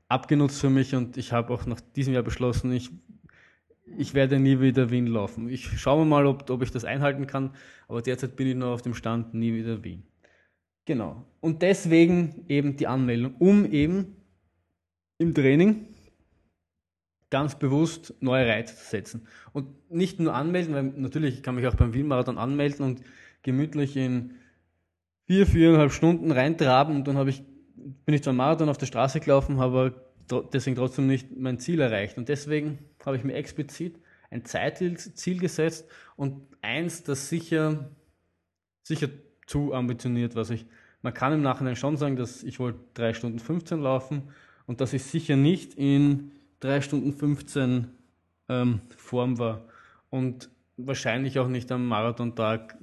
abgenutzt für mich und ich habe auch nach diesem Jahr beschlossen, ich, ich werde nie wieder Wien laufen. Ich schaue mal, ob, ob ich das einhalten kann, aber derzeit bin ich noch auf dem Stand, nie wieder Wien. Genau. Und deswegen eben die Anmeldung, um eben im Training ganz bewusst neue Reize setzen. Und nicht nur anmelden, weil natürlich kann mich auch beim Wien-Marathon anmelden und gemütlich in vier, viereinhalb Stunden reintraben und dann ich, bin ich zwar Marathon auf der Straße gelaufen, habe deswegen trotzdem nicht mein Ziel erreicht. Und deswegen habe ich mir explizit ein Zeitziel gesetzt und eins, das sicher, sicher zu ambitioniert war. ich, man kann im Nachhinein schon sagen, dass ich wollte drei Stunden 15 laufen und dass ich sicher nicht in 3 Stunden 15 ähm, Form war und wahrscheinlich auch nicht am Marathontag.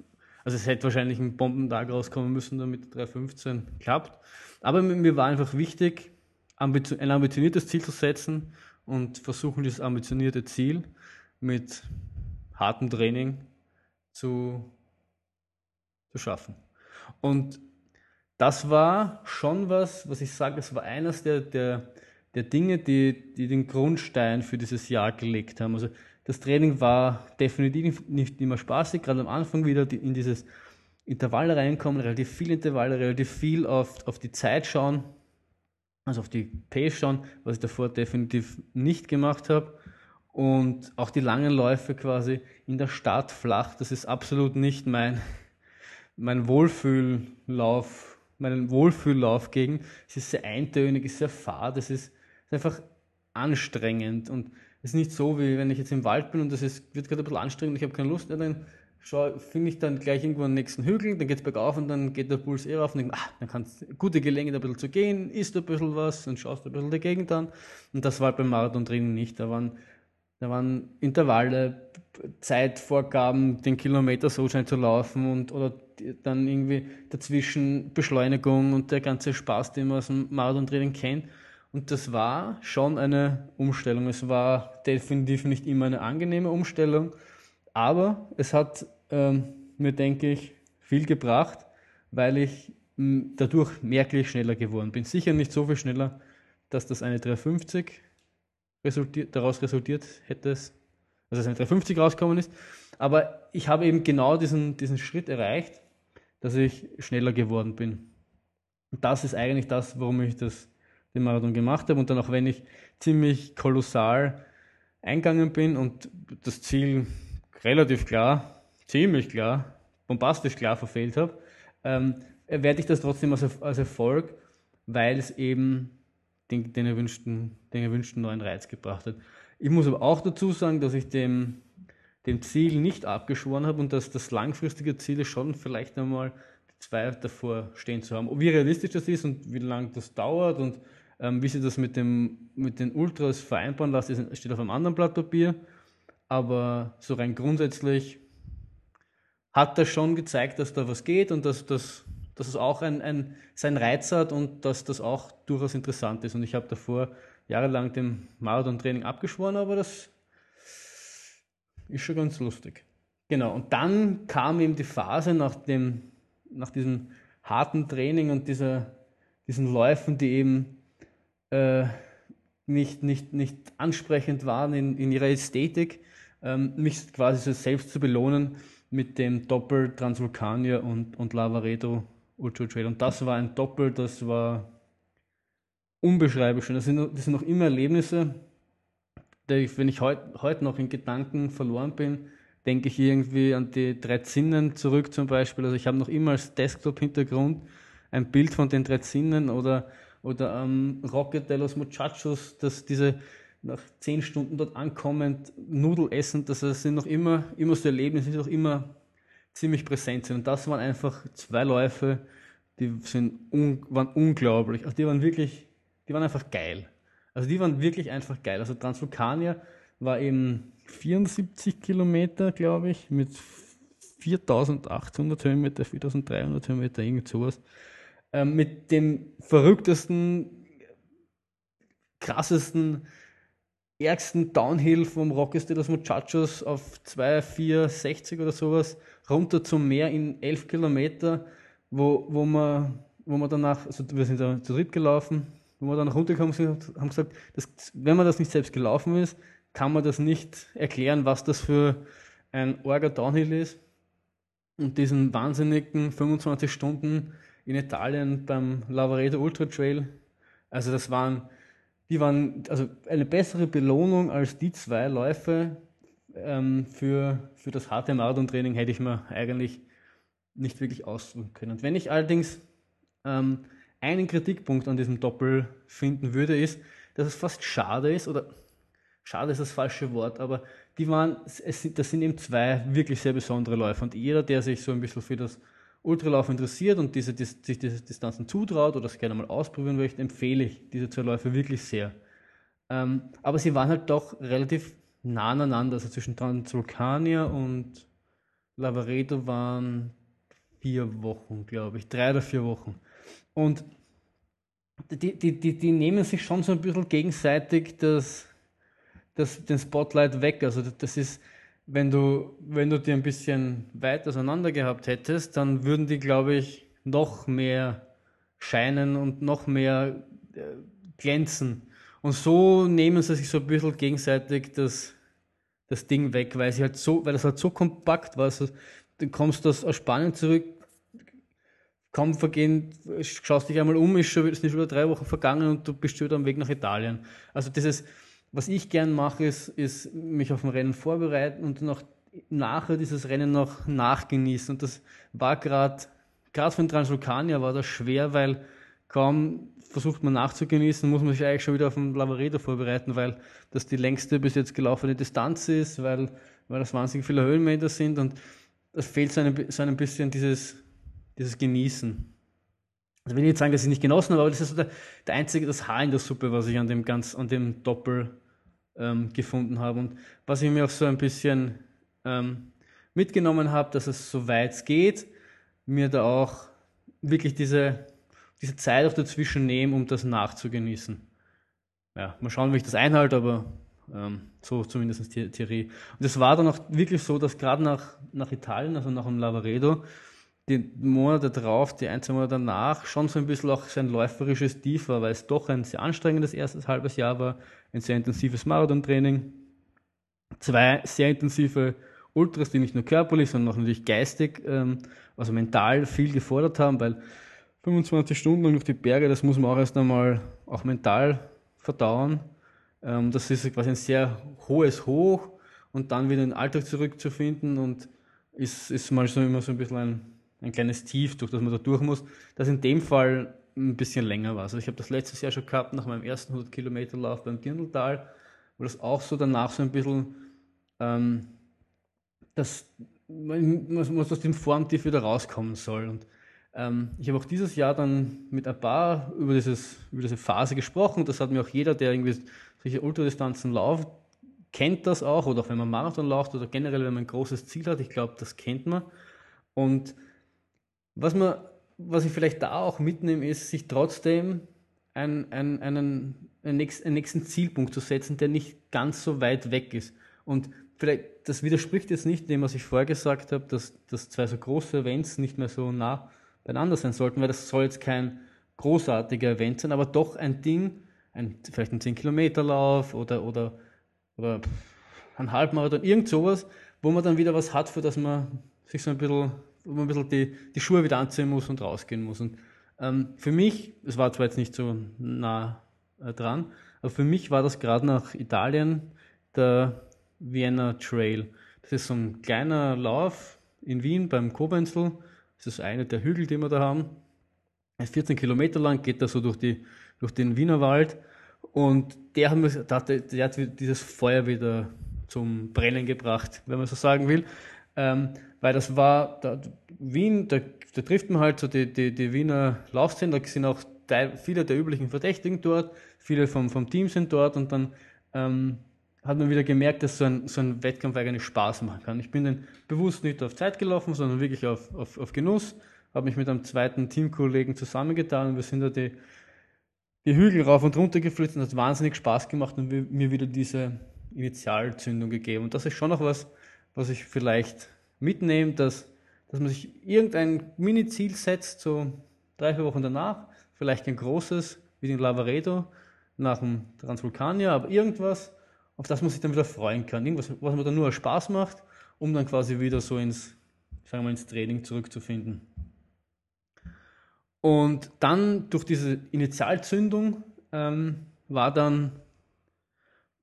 Also es hätte wahrscheinlich ein Bombentag rauskommen müssen, damit 3.15 klappt. Aber mir war einfach wichtig, ein ambitioniertes Ziel zu setzen und versuchen, dieses ambitionierte Ziel mit hartem Training zu, zu schaffen. Und das war schon was, was ich sage, es war eines der, der, der Dinge, die, die den Grundstein für dieses Jahr gelegt haben. Also das Training war definitiv nicht immer spaßig, gerade am Anfang wieder in dieses Intervall reinkommen, relativ viele Intervalle, relativ viel auf, auf die Zeit schauen, also auf die Pace schauen, was ich davor definitiv nicht gemacht habe. Und auch die langen Läufe quasi in der Stadt flach, das ist absolut nicht mein, mein Wohlfühllauf, meinen Wohlfühllauf gegen. Es ist sehr eintönig, es ist sehr fad, es ist ist einfach anstrengend und es ist nicht so, wie wenn ich jetzt im Wald bin und ist, wird gerade ein bisschen anstrengend, ich habe keine Lust, dann finde ich dann gleich irgendwo den nächsten Hügel, dann geht es bergauf und dann geht der Puls eher auf und denke, ah, dann kannst du gute Gelegenheit ein bisschen zu gehen, isst ein bisschen was und schaust ein bisschen die Gegend an. Und das war beim Marathon drinnen nicht. Da waren, da waren Intervalle, Zeitvorgaben, den Kilometer so schnell zu laufen und oder dann irgendwie dazwischen Beschleunigung und der ganze Spaß, den man aus dem Marathon-Training kennt. Und das war schon eine Umstellung. Es war definitiv nicht immer eine angenehme Umstellung, aber es hat ähm, mir, denke ich, viel gebracht, weil ich m, dadurch merklich schneller geworden bin. Sicher nicht so viel schneller, dass das eine 350 resultiert, daraus resultiert hätte, dass es eine 350 rausgekommen ist. Aber ich habe eben genau diesen, diesen Schritt erreicht, dass ich schneller geworden bin. Und das ist eigentlich das, warum ich das den Marathon gemacht habe und dann auch wenn ich ziemlich kolossal eingegangen bin und das Ziel relativ klar, ziemlich klar, bombastisch klar verfehlt habe, ähm, werde ich das trotzdem als, als Erfolg, weil es eben den, den, erwünschten, den erwünschten neuen Reiz gebracht hat. Ich muss aber auch dazu sagen, dass ich dem, dem Ziel nicht abgeschworen habe und dass das langfristige Ziel ist schon vielleicht einmal zwei davor stehen zu haben. Wie realistisch das ist und wie lange das dauert und ähm, wie sie das mit, dem, mit den Ultras vereinbaren lassen, steht auf einem anderen Blatt Papier. Aber so rein grundsätzlich hat das schon gezeigt, dass da was geht und dass, dass, dass es auch ein, ein, seinen Reiz hat und dass das auch durchaus interessant ist. Und ich habe davor jahrelang dem Marathon-Training abgeschworen, aber das, ist schon ganz lustig. Genau, und dann kam eben die Phase nach, dem, nach diesem harten Training und dieser, diesen Läufen, die eben äh, nicht, nicht, nicht ansprechend waren in, in ihrer Ästhetik, ähm, mich quasi so selbst zu belohnen mit dem Doppel Transvulkanier und, und Lavaredo Ultra Trail. Und das war ein Doppel, das war unbeschreiblich schön. Das sind, das sind noch immer Erlebnisse, ich, wenn ich heute heut noch in Gedanken verloren bin, denke ich irgendwie an die drei Zinnen zurück zum Beispiel. Also ich habe noch immer als Desktop-Hintergrund ein Bild von den drei Zinnen oder, oder am Rocket de los Muchachos, dass diese nach zehn Stunden dort ankommend Nudel essen, das sind noch immer, immer so Erlebnisse, die noch immer ziemlich präsent sind. Und das waren einfach zwei Läufe, die sind un, waren unglaublich. Also die waren wirklich, die waren einfach geil. Also die waren wirklich einfach geil. Also Transvulkania war eben 74 Kilometer, glaube ich, mit 4800 Höhenmeter, 4300 Höhenmeter, irgend sowas. Ähm, mit dem verrücktesten, krassesten, ärgsten Downhill vom Rockes de los Muchachos auf 2460 oder sowas runter zum Meer in 11 Kilometer, wo, wo, man, wo man danach, also wir sind da zu dritt gelaufen, wo wir dann runtergekommen sind, haben gesagt, dass, wenn man das nicht selbst gelaufen ist, kann man das nicht erklären, was das für ein Orga Downhill ist. Und diesen wahnsinnigen 25 Stunden in Italien beim Lavaredo Ultra Trail, also das waren, die waren, also eine bessere Belohnung als die zwei Läufe ähm, für, für das harte Marathon-Training hätte ich mir eigentlich nicht wirklich aussuchen können. Wenn ich allerdings ähm, einen Kritikpunkt an diesem Doppel finden würde, ist, dass es fast schade ist, oder schade ist das falsche Wort, aber die waren, es sind, das sind eben zwei wirklich sehr besondere Läufe. Und jeder, der sich so ein bisschen für das Ultralauf interessiert und diese, sich diese Distanzen zutraut oder es gerne mal ausprobieren möchte, empfehle ich diese zwei Läufe wirklich sehr. Ähm, aber sie waren halt doch relativ nah aneinander, also zwischen Transvulkania und Lavaredo waren vier Wochen, glaube ich, drei oder vier Wochen. Und die, die, die, die nehmen sich schon so ein bisschen gegenseitig das, das, den Spotlight weg. Also das ist, wenn du, wenn du die ein bisschen weit auseinander gehabt hättest, dann würden die, glaube ich, noch mehr scheinen und noch mehr äh, glänzen. Und so nehmen sie sich so ein bisschen gegenseitig das, das Ding weg, weil sie halt so, weil das halt so kompakt war. Also, du kommst aus, aus Spanien zurück, kaum vergehen, schaust dich einmal um, ist schon, ist nicht über drei Wochen vergangen und du bist schon am Weg nach Italien. Also dieses, was ich gern mache, ist, ist mich auf ein Rennen vorbereiten und noch nachher dieses Rennen noch nachgenießen. Und das war gerade, gerade für den Transvulkanier war das schwer, weil kaum versucht man nachzugenießen, muss man sich eigentlich schon wieder auf den Lavaredo vorbereiten, weil das die längste bis jetzt gelaufene Distanz ist, weil, weil das wahnsinnig viele Höhenmeter sind und das fehlt so ein, so ein bisschen dieses, dieses Genießen. Also will ich nicht sagen, dass ich nicht genossen habe, aber das ist so der, der einzige, das Haar in der Suppe, was ich an dem ganz, an dem Doppel ähm, gefunden habe. Und was ich mir auch so ein bisschen ähm, mitgenommen habe, dass es so weit es geht, mir da auch wirklich diese, diese Zeit auch dazwischen nehmen, um das nachzugenießen. Ja, mal schauen, wie ich das einhalte, aber ähm, so zumindest die Theorie. Und es war dann auch wirklich so, dass gerade nach, nach Italien, also nach dem Lavaredo, die Monate drauf, die ein, zwei Monate danach, schon so ein bisschen auch sein läuferisches Tief war, weil es doch ein sehr anstrengendes erstes halbes Jahr war, ein sehr intensives Marathon-Training, zwei sehr intensive Ultras, die nicht nur körperlich, sondern auch natürlich geistig, ähm, also mental viel gefordert haben, weil 25 Stunden lang durch die Berge, das muss man auch erst einmal auch mental verdauern. Ähm, das ist quasi ein sehr hohes Hoch und dann wieder in den Alltag zurückzufinden und ist, ist mal so immer so ein bisschen ein ein kleines Tief, durch das man da durch muss, das in dem Fall ein bisschen länger war. Also ich habe das letztes Jahr schon gehabt, nach meinem ersten 100 Kilometer Lauf beim Dirndltal, wo das auch so danach so ein bisschen, ähm, das, man muss aus dem Formtief wieder rauskommen soll. Und ähm, ich habe auch dieses Jahr dann mit ein paar über, dieses, über diese Phase gesprochen. Das hat mir auch jeder, der irgendwie solche Ultradistanzen läuft, kennt das auch. Oder auch wenn man Marathon läuft oder generell, wenn man ein großes Ziel hat. Ich glaube, das kennt man. Und was, man, was ich vielleicht da auch mitnehme, ist, sich trotzdem einen, einen, nächsten, einen nächsten Zielpunkt zu setzen, der nicht ganz so weit weg ist. Und vielleicht, das widerspricht jetzt nicht dem, was ich vorher gesagt habe, dass, dass zwei so große Events nicht mehr so nah beieinander sein sollten, weil das soll jetzt kein großartiger Event sein, aber doch ein Ding, ein, vielleicht ein 10-Kilometer-Lauf oder, oder, oder ein Halbmarathon, irgend sowas, wo man dann wieder was hat, für das man sich so ein bisschen, wo man ein bisschen die, die Schuhe wieder anziehen muss und rausgehen muss. Und ähm, für mich, es war zwar jetzt nicht so nah äh, dran, aber für mich war das gerade nach Italien der Vienna Trail. Das ist so ein kleiner Lauf in Wien beim Kobenzl. Das ist einer der Hügel, die wir da haben. Er ist 14 Kilometer lang, geht da so durch, die, durch den Wienerwald. Und der hat, der hat dieses Feuer wieder zum Brennen gebracht, wenn man so sagen will. Ähm, weil das war, da, Wien, da, da, trifft man halt so die, die, die Wiener Laufszenen, da sind auch viele der üblichen Verdächtigen dort, viele vom, vom Team sind dort und dann ähm, hat man wieder gemerkt, dass so ein, so ein Wettkampf eigentlich Spaß machen kann. Ich bin dann bewusst nicht auf Zeit gelaufen, sondern wirklich auf, auf, auf Genuss, habe mich mit einem zweiten Teamkollegen zusammengetan und wir sind da die, die Hügel rauf und runter geflitzt und hat wahnsinnig Spaß gemacht und mir wieder diese Initialzündung gegeben. Und das ist schon noch was, was ich vielleicht mitnehme, dass, dass man sich irgendein Mini-Ziel setzt, so drei, vier Wochen danach, vielleicht kein großes, wie den Lavaredo nach dem Transvulkanier, aber irgendwas, auf das man sich dann wieder freuen kann. Irgendwas, was man dann nur Spaß macht, um dann quasi wieder so ins, sagen wir ins Training zurückzufinden. Und dann durch diese Initialzündung ähm, war dann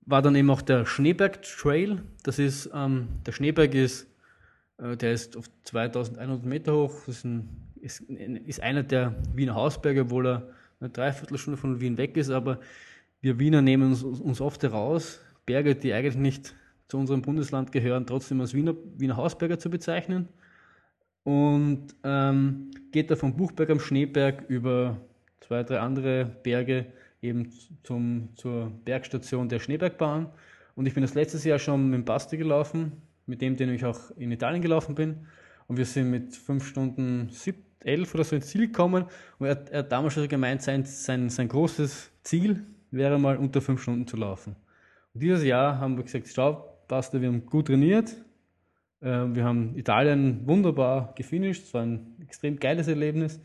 war dann eben auch der Schneeberg Trail. Das ist, ähm, der Schneeberg ist, äh, der ist auf 2100 Meter hoch. Das ist, ein, ist, ist einer der Wiener Hausberge, obwohl er eine Dreiviertelstunde von Wien weg ist. Aber wir Wiener nehmen uns, uns oft heraus, Berge, die eigentlich nicht zu unserem Bundesland gehören, trotzdem als Wiener, Wiener Hausberger zu bezeichnen. Und ähm, geht da vom Buchberg am Schneeberg über zwei, drei andere Berge eben zum, zur Bergstation der Schneebergbahn. Und ich bin das letztes Jahr schon mit dem Basti gelaufen, mit dem, den ich auch in Italien gelaufen bin. Und wir sind mit fünf Stunden sieb, elf oder so ins Ziel gekommen. Und er, er hat damals schon gemeint, sein, sein, sein großes Ziel wäre mal unter fünf Stunden zu laufen. Und dieses Jahr haben wir gesagt, schau, Basti, wir haben gut trainiert. Äh, wir haben Italien wunderbar gefinisht. Es war ein extrem geiles Erlebnis.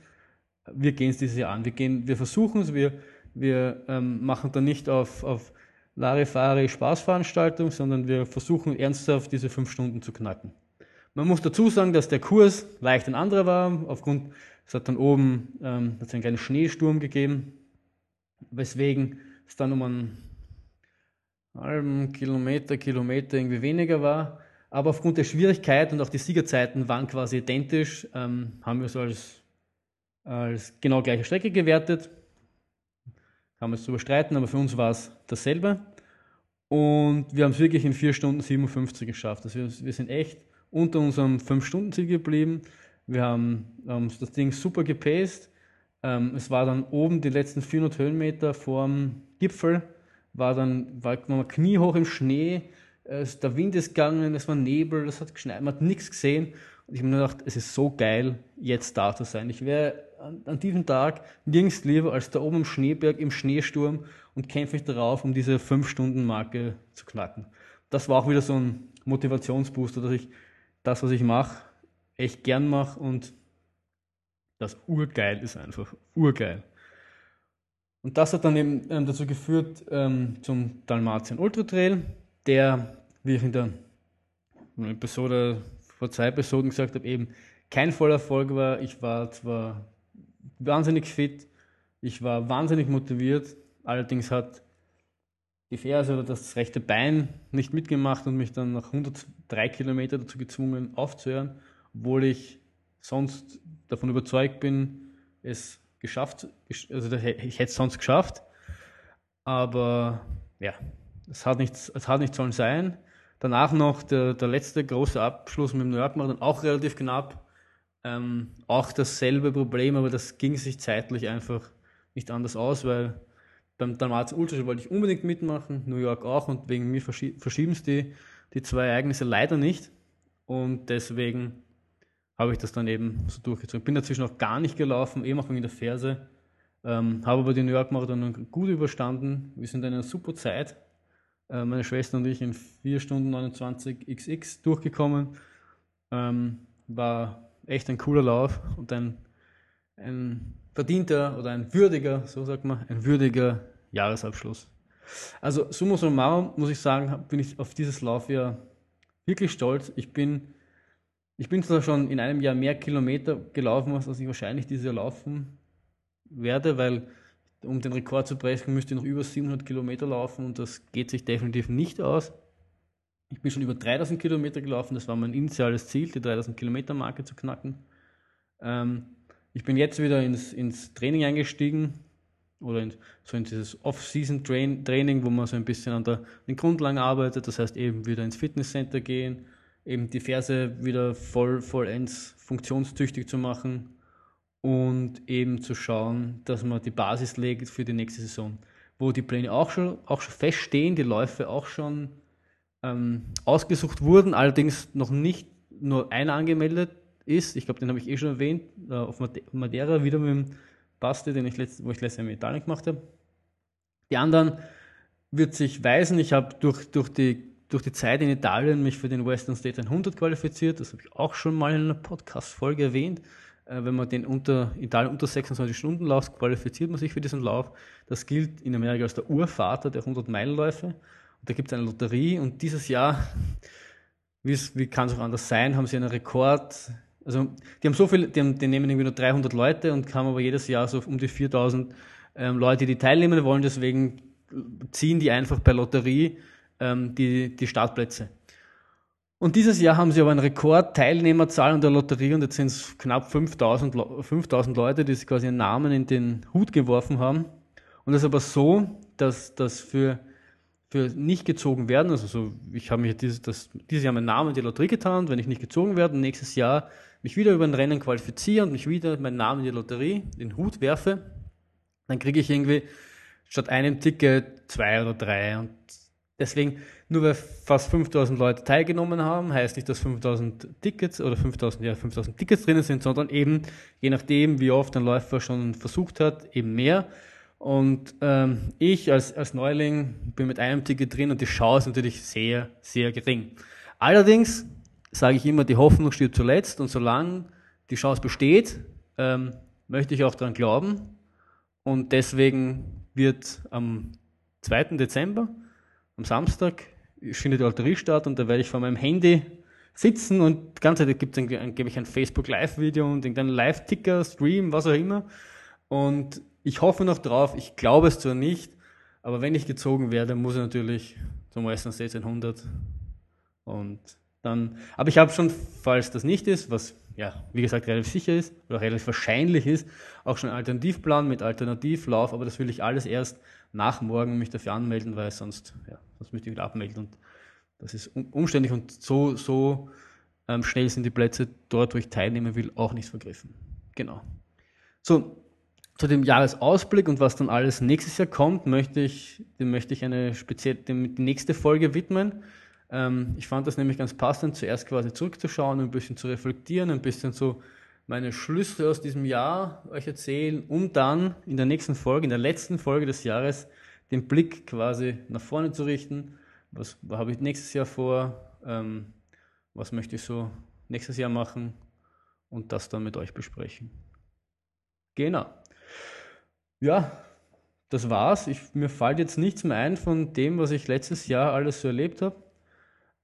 Wir gehen es dieses Jahr an. Wir, wir versuchen es, wir, wir ähm, machen da nicht auf, auf Larifari Spaßveranstaltung, sondern wir versuchen ernsthaft diese fünf Stunden zu knacken. Man muss dazu sagen, dass der Kurs leicht ein anderer war. Aufgrund, es hat dann oben ähm, hat einen kleinen Schneesturm gegeben, weswegen es dann um einen halben Kilometer, Kilometer irgendwie weniger war. Aber aufgrund der Schwierigkeit und auch die Siegerzeiten waren quasi identisch, ähm, haben wir es als, als genau gleiche Strecke gewertet kann man es darüber streiten, aber für uns war es dasselbe. Und wir haben es wirklich in 4 Stunden 57 geschafft. Also wir, wir sind echt unter unserem 5-Stunden-Ziel geblieben. Wir haben ähm, das Ding super gepaced. Ähm, es war dann oben die letzten 400 Höhenmeter vorm Gipfel, war dann war man kniehoch im Schnee. Es, der Wind ist gegangen, es war Nebel, es hat geschneit, man hat nichts gesehen. Und ich habe mir gedacht, es ist so geil, jetzt da zu sein. Ich wäre an, an, diesem Tag nirgends lieber als da oben im Schneeberg im Schneesturm und kämpfe mich darauf, um diese 5-Stunden-Marke zu knacken. Das war auch wieder so ein Motivationsbooster, dass ich das, was ich mache, echt gern mache und das urgeil ist einfach. Urgeil. Und das hat dann eben ähm, dazu geführt ähm, zum Dalmatien Ultra Trail, der, wie ich in der Episode vor zwei Episoden gesagt habe, eben kein voller Erfolg war. Ich war zwar wahnsinnig fit, ich war wahnsinnig motiviert, allerdings hat die Ferse oder das rechte Bein nicht mitgemacht und mich dann nach 103 Kilometer dazu gezwungen aufzuhören, obwohl ich sonst davon überzeugt bin, es geschafft, also ich hätte es sonst geschafft, aber ja, es hat nicht, es hat nicht sollen sein. Danach noch der, der letzte große Abschluss mit dem New York Marathon, auch relativ knapp. Ähm, auch dasselbe Problem, aber das ging sich zeitlich einfach nicht anders aus, weil beim Dalmatien Ultra wollte ich unbedingt mitmachen, New York auch und wegen mir verschieben es die, die zwei Ereignisse leider nicht. Und deswegen habe ich das dann eben so durchgezogen. Bin dazwischen auch gar nicht gelaufen, eben auch wegen der Ferse. Ähm, habe aber die New York Marathon gut überstanden. Wir sind in einer super Zeit Äh, meine Schwester und ich in 4 Stunden 29 XX durchgekommen. Ähm, war echt ein cooler Lauf und ein, ein verdienter oder ein würdiger, so sagt man, ein würdiger Jahresabschluss. Also summa summarum muss ich sagen, bin ich auf dieses Laufjahr wirklich stolz. Ich bin, ich bin zwar schon in einem Jahr mehr Kilometer gelaufen, als ich wahrscheinlich dieses Jahr laufen werde, weil um den Rekord zu brechen, müsste ich noch über 700 Kilometer laufen und das geht sich definitiv nicht aus. Ich bin schon über 3000 Kilometer gelaufen, das war mein initiales Ziel, die 3000 Kilometer Marke zu knacken. Ähm, ich bin jetzt wieder ins, ins Training eingestiegen oder in, so in dieses Off-Season-Training, wo man so ein bisschen an der, den Grundlagen arbeitet, das heißt eben wieder ins Fitnesscenter gehen, eben die Ferse wieder voll, vollends funktionstüchtig zu machen und eben zu schauen, dass man die Basis legt für die nächste Saison, wo die Pläne auch schon, auch schon feststehen, die Läufe auch schon ähm, ausgesucht wurden, allerdings noch nicht nur einer angemeldet ist. Ich glaube, den habe ich eh schon erwähnt, äh, auf Madeira wieder mit dem Basti, den ich letzt, wo ich letztes Jahr in Italien gemacht habe. Die anderen wird sich weisen. Ich habe durch, durch, die, durch die Zeit in Italien mich für den Western State 100 qualifiziert. Das habe ich auch schon mal in einer Podcast-Folge erwähnt. Äh, wenn man den unter, Italien unter 26 Stunden läuft, qualifiziert man sich für diesen Lauf. Das gilt in Amerika als der Urvater der 100-Meilen-Läufe. Und da gibt es eine Lotterie und dieses Jahr, wie kann es auch anders sein, haben sie einen Rekord. Also, die haben so viel, die, haben, die nehmen irgendwie nur 300 Leute und haben aber jedes Jahr so um die 4000 ähm, Leute, die teilnehmen wollen. Deswegen ziehen die einfach per Lotterie ähm, die, die Startplätze. Und dieses Jahr haben sie aber einen Rekord-Teilnehmerzahl an der Lotterie und jetzt sind es knapp 5000, 5000 Leute, die sich quasi ihren Namen in den Hut geworfen haben. Und das ist aber so, dass das für, für nicht gezogen werden, also so, ich habe mich dieses, das, dieses Jahr meinen Namen in die Lotterie getan. Wenn ich nicht gezogen werde, nächstes Jahr mich wieder über ein Rennen qualifiziere und mich wieder meinen Namen in die Lotterie, den Hut werfe, dann kriege ich irgendwie statt einem Ticket zwei oder drei. Und deswegen nur weil fast 5000 Leute teilgenommen haben, heißt nicht, dass 5000 Tickets oder 5000, ja, 5000 Tickets drinnen sind, sondern eben, je nachdem, wie oft ein Läufer schon versucht hat, eben mehr. Und ähm, ich als, als Neuling bin mit einem Ticket drin und die Chance ist natürlich sehr, sehr gering. Allerdings sage ich immer, die Hoffnung steht zuletzt und solange die Chance besteht, ähm, möchte ich auch daran glauben. Und deswegen wird am 2. Dezember, am Samstag, findet die Lotterie statt und da werde ich vor meinem Handy sitzen und die ganze Zeit gibt es gebe ich ein Facebook Live-Video und irgendeinen Live-Ticker, Stream, was auch immer. Und ich hoffe noch drauf, ich glaube es zwar nicht, aber wenn ich gezogen werde, muss ich natürlich zum Western States 100 und dann, aber ich habe schon, falls das nicht ist, was ja, wie gesagt, relativ sicher ist oder relativ wahrscheinlich ist, auch schon einen Alternativplan mit Alternativlauf, aber das will ich alles erst nach morgen mich dafür anmelden, weil sonst, ja, sonst müsste ich wieder abmelden und das ist umständlich und so, so ähm, schnell sind die Plätze dort, wo ich teilnehmen will, auch nicht vergriffen. Genau. So, zu dem Jahresausblick und was dann alles nächstes Jahr kommt, möchte ich, dem möchte ich eine spezielle, dem, die nächste Folge widmen. Ähm, ich fand das nämlich ganz passend, zuerst quasi zurückzuschauen, ein bisschen zu reflektieren, ein bisschen so meine Schlüsse aus diesem Jahr euch erzählen, um dann in der nächsten Folge, in der letzten Folge des Jahres, den Blick quasi nach vorne zu richten. Was habe ich nächstes Jahr vor? Ähm, was möchte ich so nächstes Jahr machen? Und das dann mit euch besprechen. Genau. Ja, das war's. Ich, mir fällt jetzt nichts mehr ein von dem, was ich letztes Jahr alles so erlebt habe.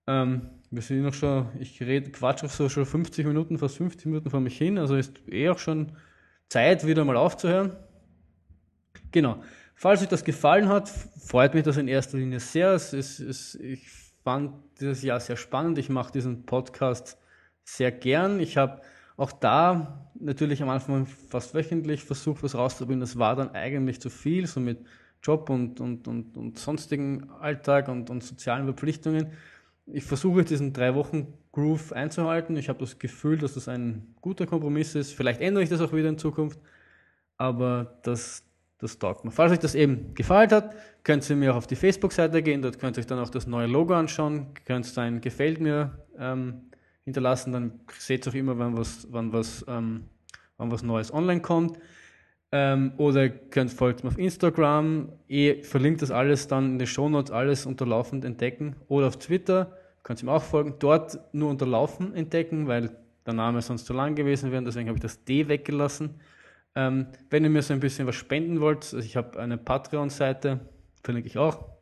Ähm, wir sind noch schon, ich rede, quatsch auch so schon 50 Minuten, fast 50 Minuten vor mich hin, also ist eh auch schon Zeit, wieder mal aufzuhören. Genau. Falls euch das gefallen hat, freut mich das in erster Linie sehr. Es ist, es, ich fand dieses Jahr sehr spannend. Ich mache diesen Podcast sehr gern. Ich habe auch da natürlich am Anfang fast wöchentlich versucht, was rauszubringen. Das war dann eigentlich zu viel, so mit Job und, und, und, und sonstigen Alltag und, und sozialen Verpflichtungen ich versuche diesen drei Wochen Groove einzuhalten. Ich habe das Gefühl, dass das ein guter Kompromiss ist. Vielleicht ändere ich das auch wieder in Zukunft, aber das, das taugt mir. Falls euch das eben gefallen hat, könnt ihr mir auch auf die Facebook-Seite gehen. Dort könnt ihr euch dann auch das neue Logo anschauen. Könnt ein Gefällt mir ähm, hinterlassen. Dann seht ihr auch immer, wann was, wann was, ähm, wann was Neues online kommt. Ähm, oder könnt folgt mir auf Instagram. Ich verlinkt das alles dann in den Shownotes, alles unterlaufend entdecken. Oder auf Twitter könnt ihr mir auch folgen. Dort nur unterlaufen entdecken, weil der Name sonst zu lang gewesen wäre. Deswegen habe ich das D weggelassen. Ähm, wenn ihr mir so ein bisschen was spenden wollt, also ich habe eine Patreon-Seite, verlinke ich auch,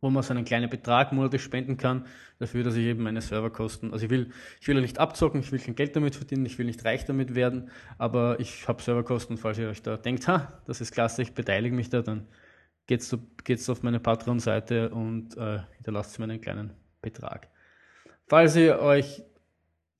wo man so einen kleinen Betrag monatlich spenden kann, dafür, dass ich eben meine Serverkosten, also ich will, ich will ja nicht abzocken, ich will kein Geld damit verdienen, ich will nicht reich damit werden, aber ich habe Serverkosten, falls ihr euch da denkt, ha, das ist klasse, ich beteilige mich da, dann geht's, geht's auf meine Patreon-Seite und äh, hinterlasst mir einen kleinen Betrag. Falls ihr euch,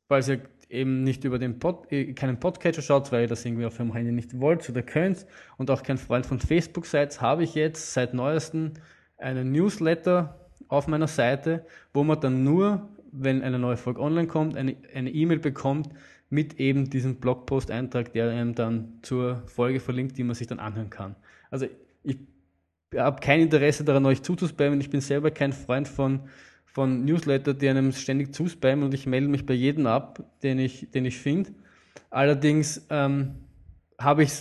falls ihr eben nicht über den Pod, äh, keinen Podcatcher schaut, weil ihr das irgendwie auf eurem Handy nicht wollt oder könnt und auch kein Freund von Facebook seid, habe ich jetzt seit neuestem einen Newsletter auf meiner Seite, wo man dann nur, wenn eine neue Folge online kommt, eine E-Mail e bekommt mit eben diesem Blogpost-Eintrag, der einem dann zur Folge verlinkt, die man sich dann anhören kann. Also ich habe kein Interesse daran, euch zuzuspammen. Ich bin selber kein Freund von von Newsletter, die einem ständig zuspammen und ich melde mich bei jedem ab, den ich, den ich finde. Allerdings ähm, habe ich,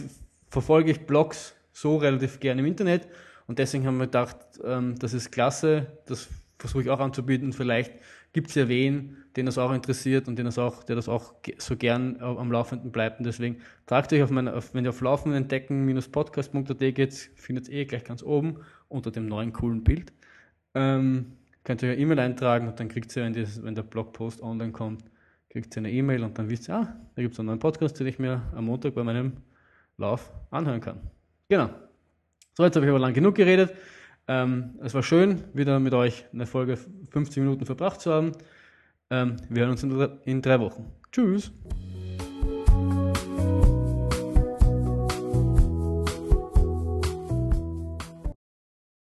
verfolge ich Blogs so relativ gerne im Internet und deswegen haben wir gedacht, ähm, das ist klasse, das versuche ich auch anzubieten. Vielleicht gibt es ja wen, den das auch interessiert und den das auch, der das auch so gern am Laufenden bleibt. Und deswegen tragt euch auf meine, auf, wenn ihr auf Laufenden entdecken-podcast.at geht, findet ihr eh gleich ganz oben unter dem neuen coolen Bild. Ähm, könnt ihr eine E-Mail eintragen und dann kriegt ihr, wenn, das, wenn der Blogpost online kommt, kriegt ihr eine E-Mail und dann wisst ihr, ah, da gibt es einen neuen Podcast, den ich mir am Montag bei meinem Lauf anhören kann. Genau. So, jetzt habe ich aber lang genug geredet. Ähm, es war schön, wieder mit euch eine Folge 15 Minuten verbracht zu haben. Ähm, wir hören uns in, in drei Wochen. Tschüss.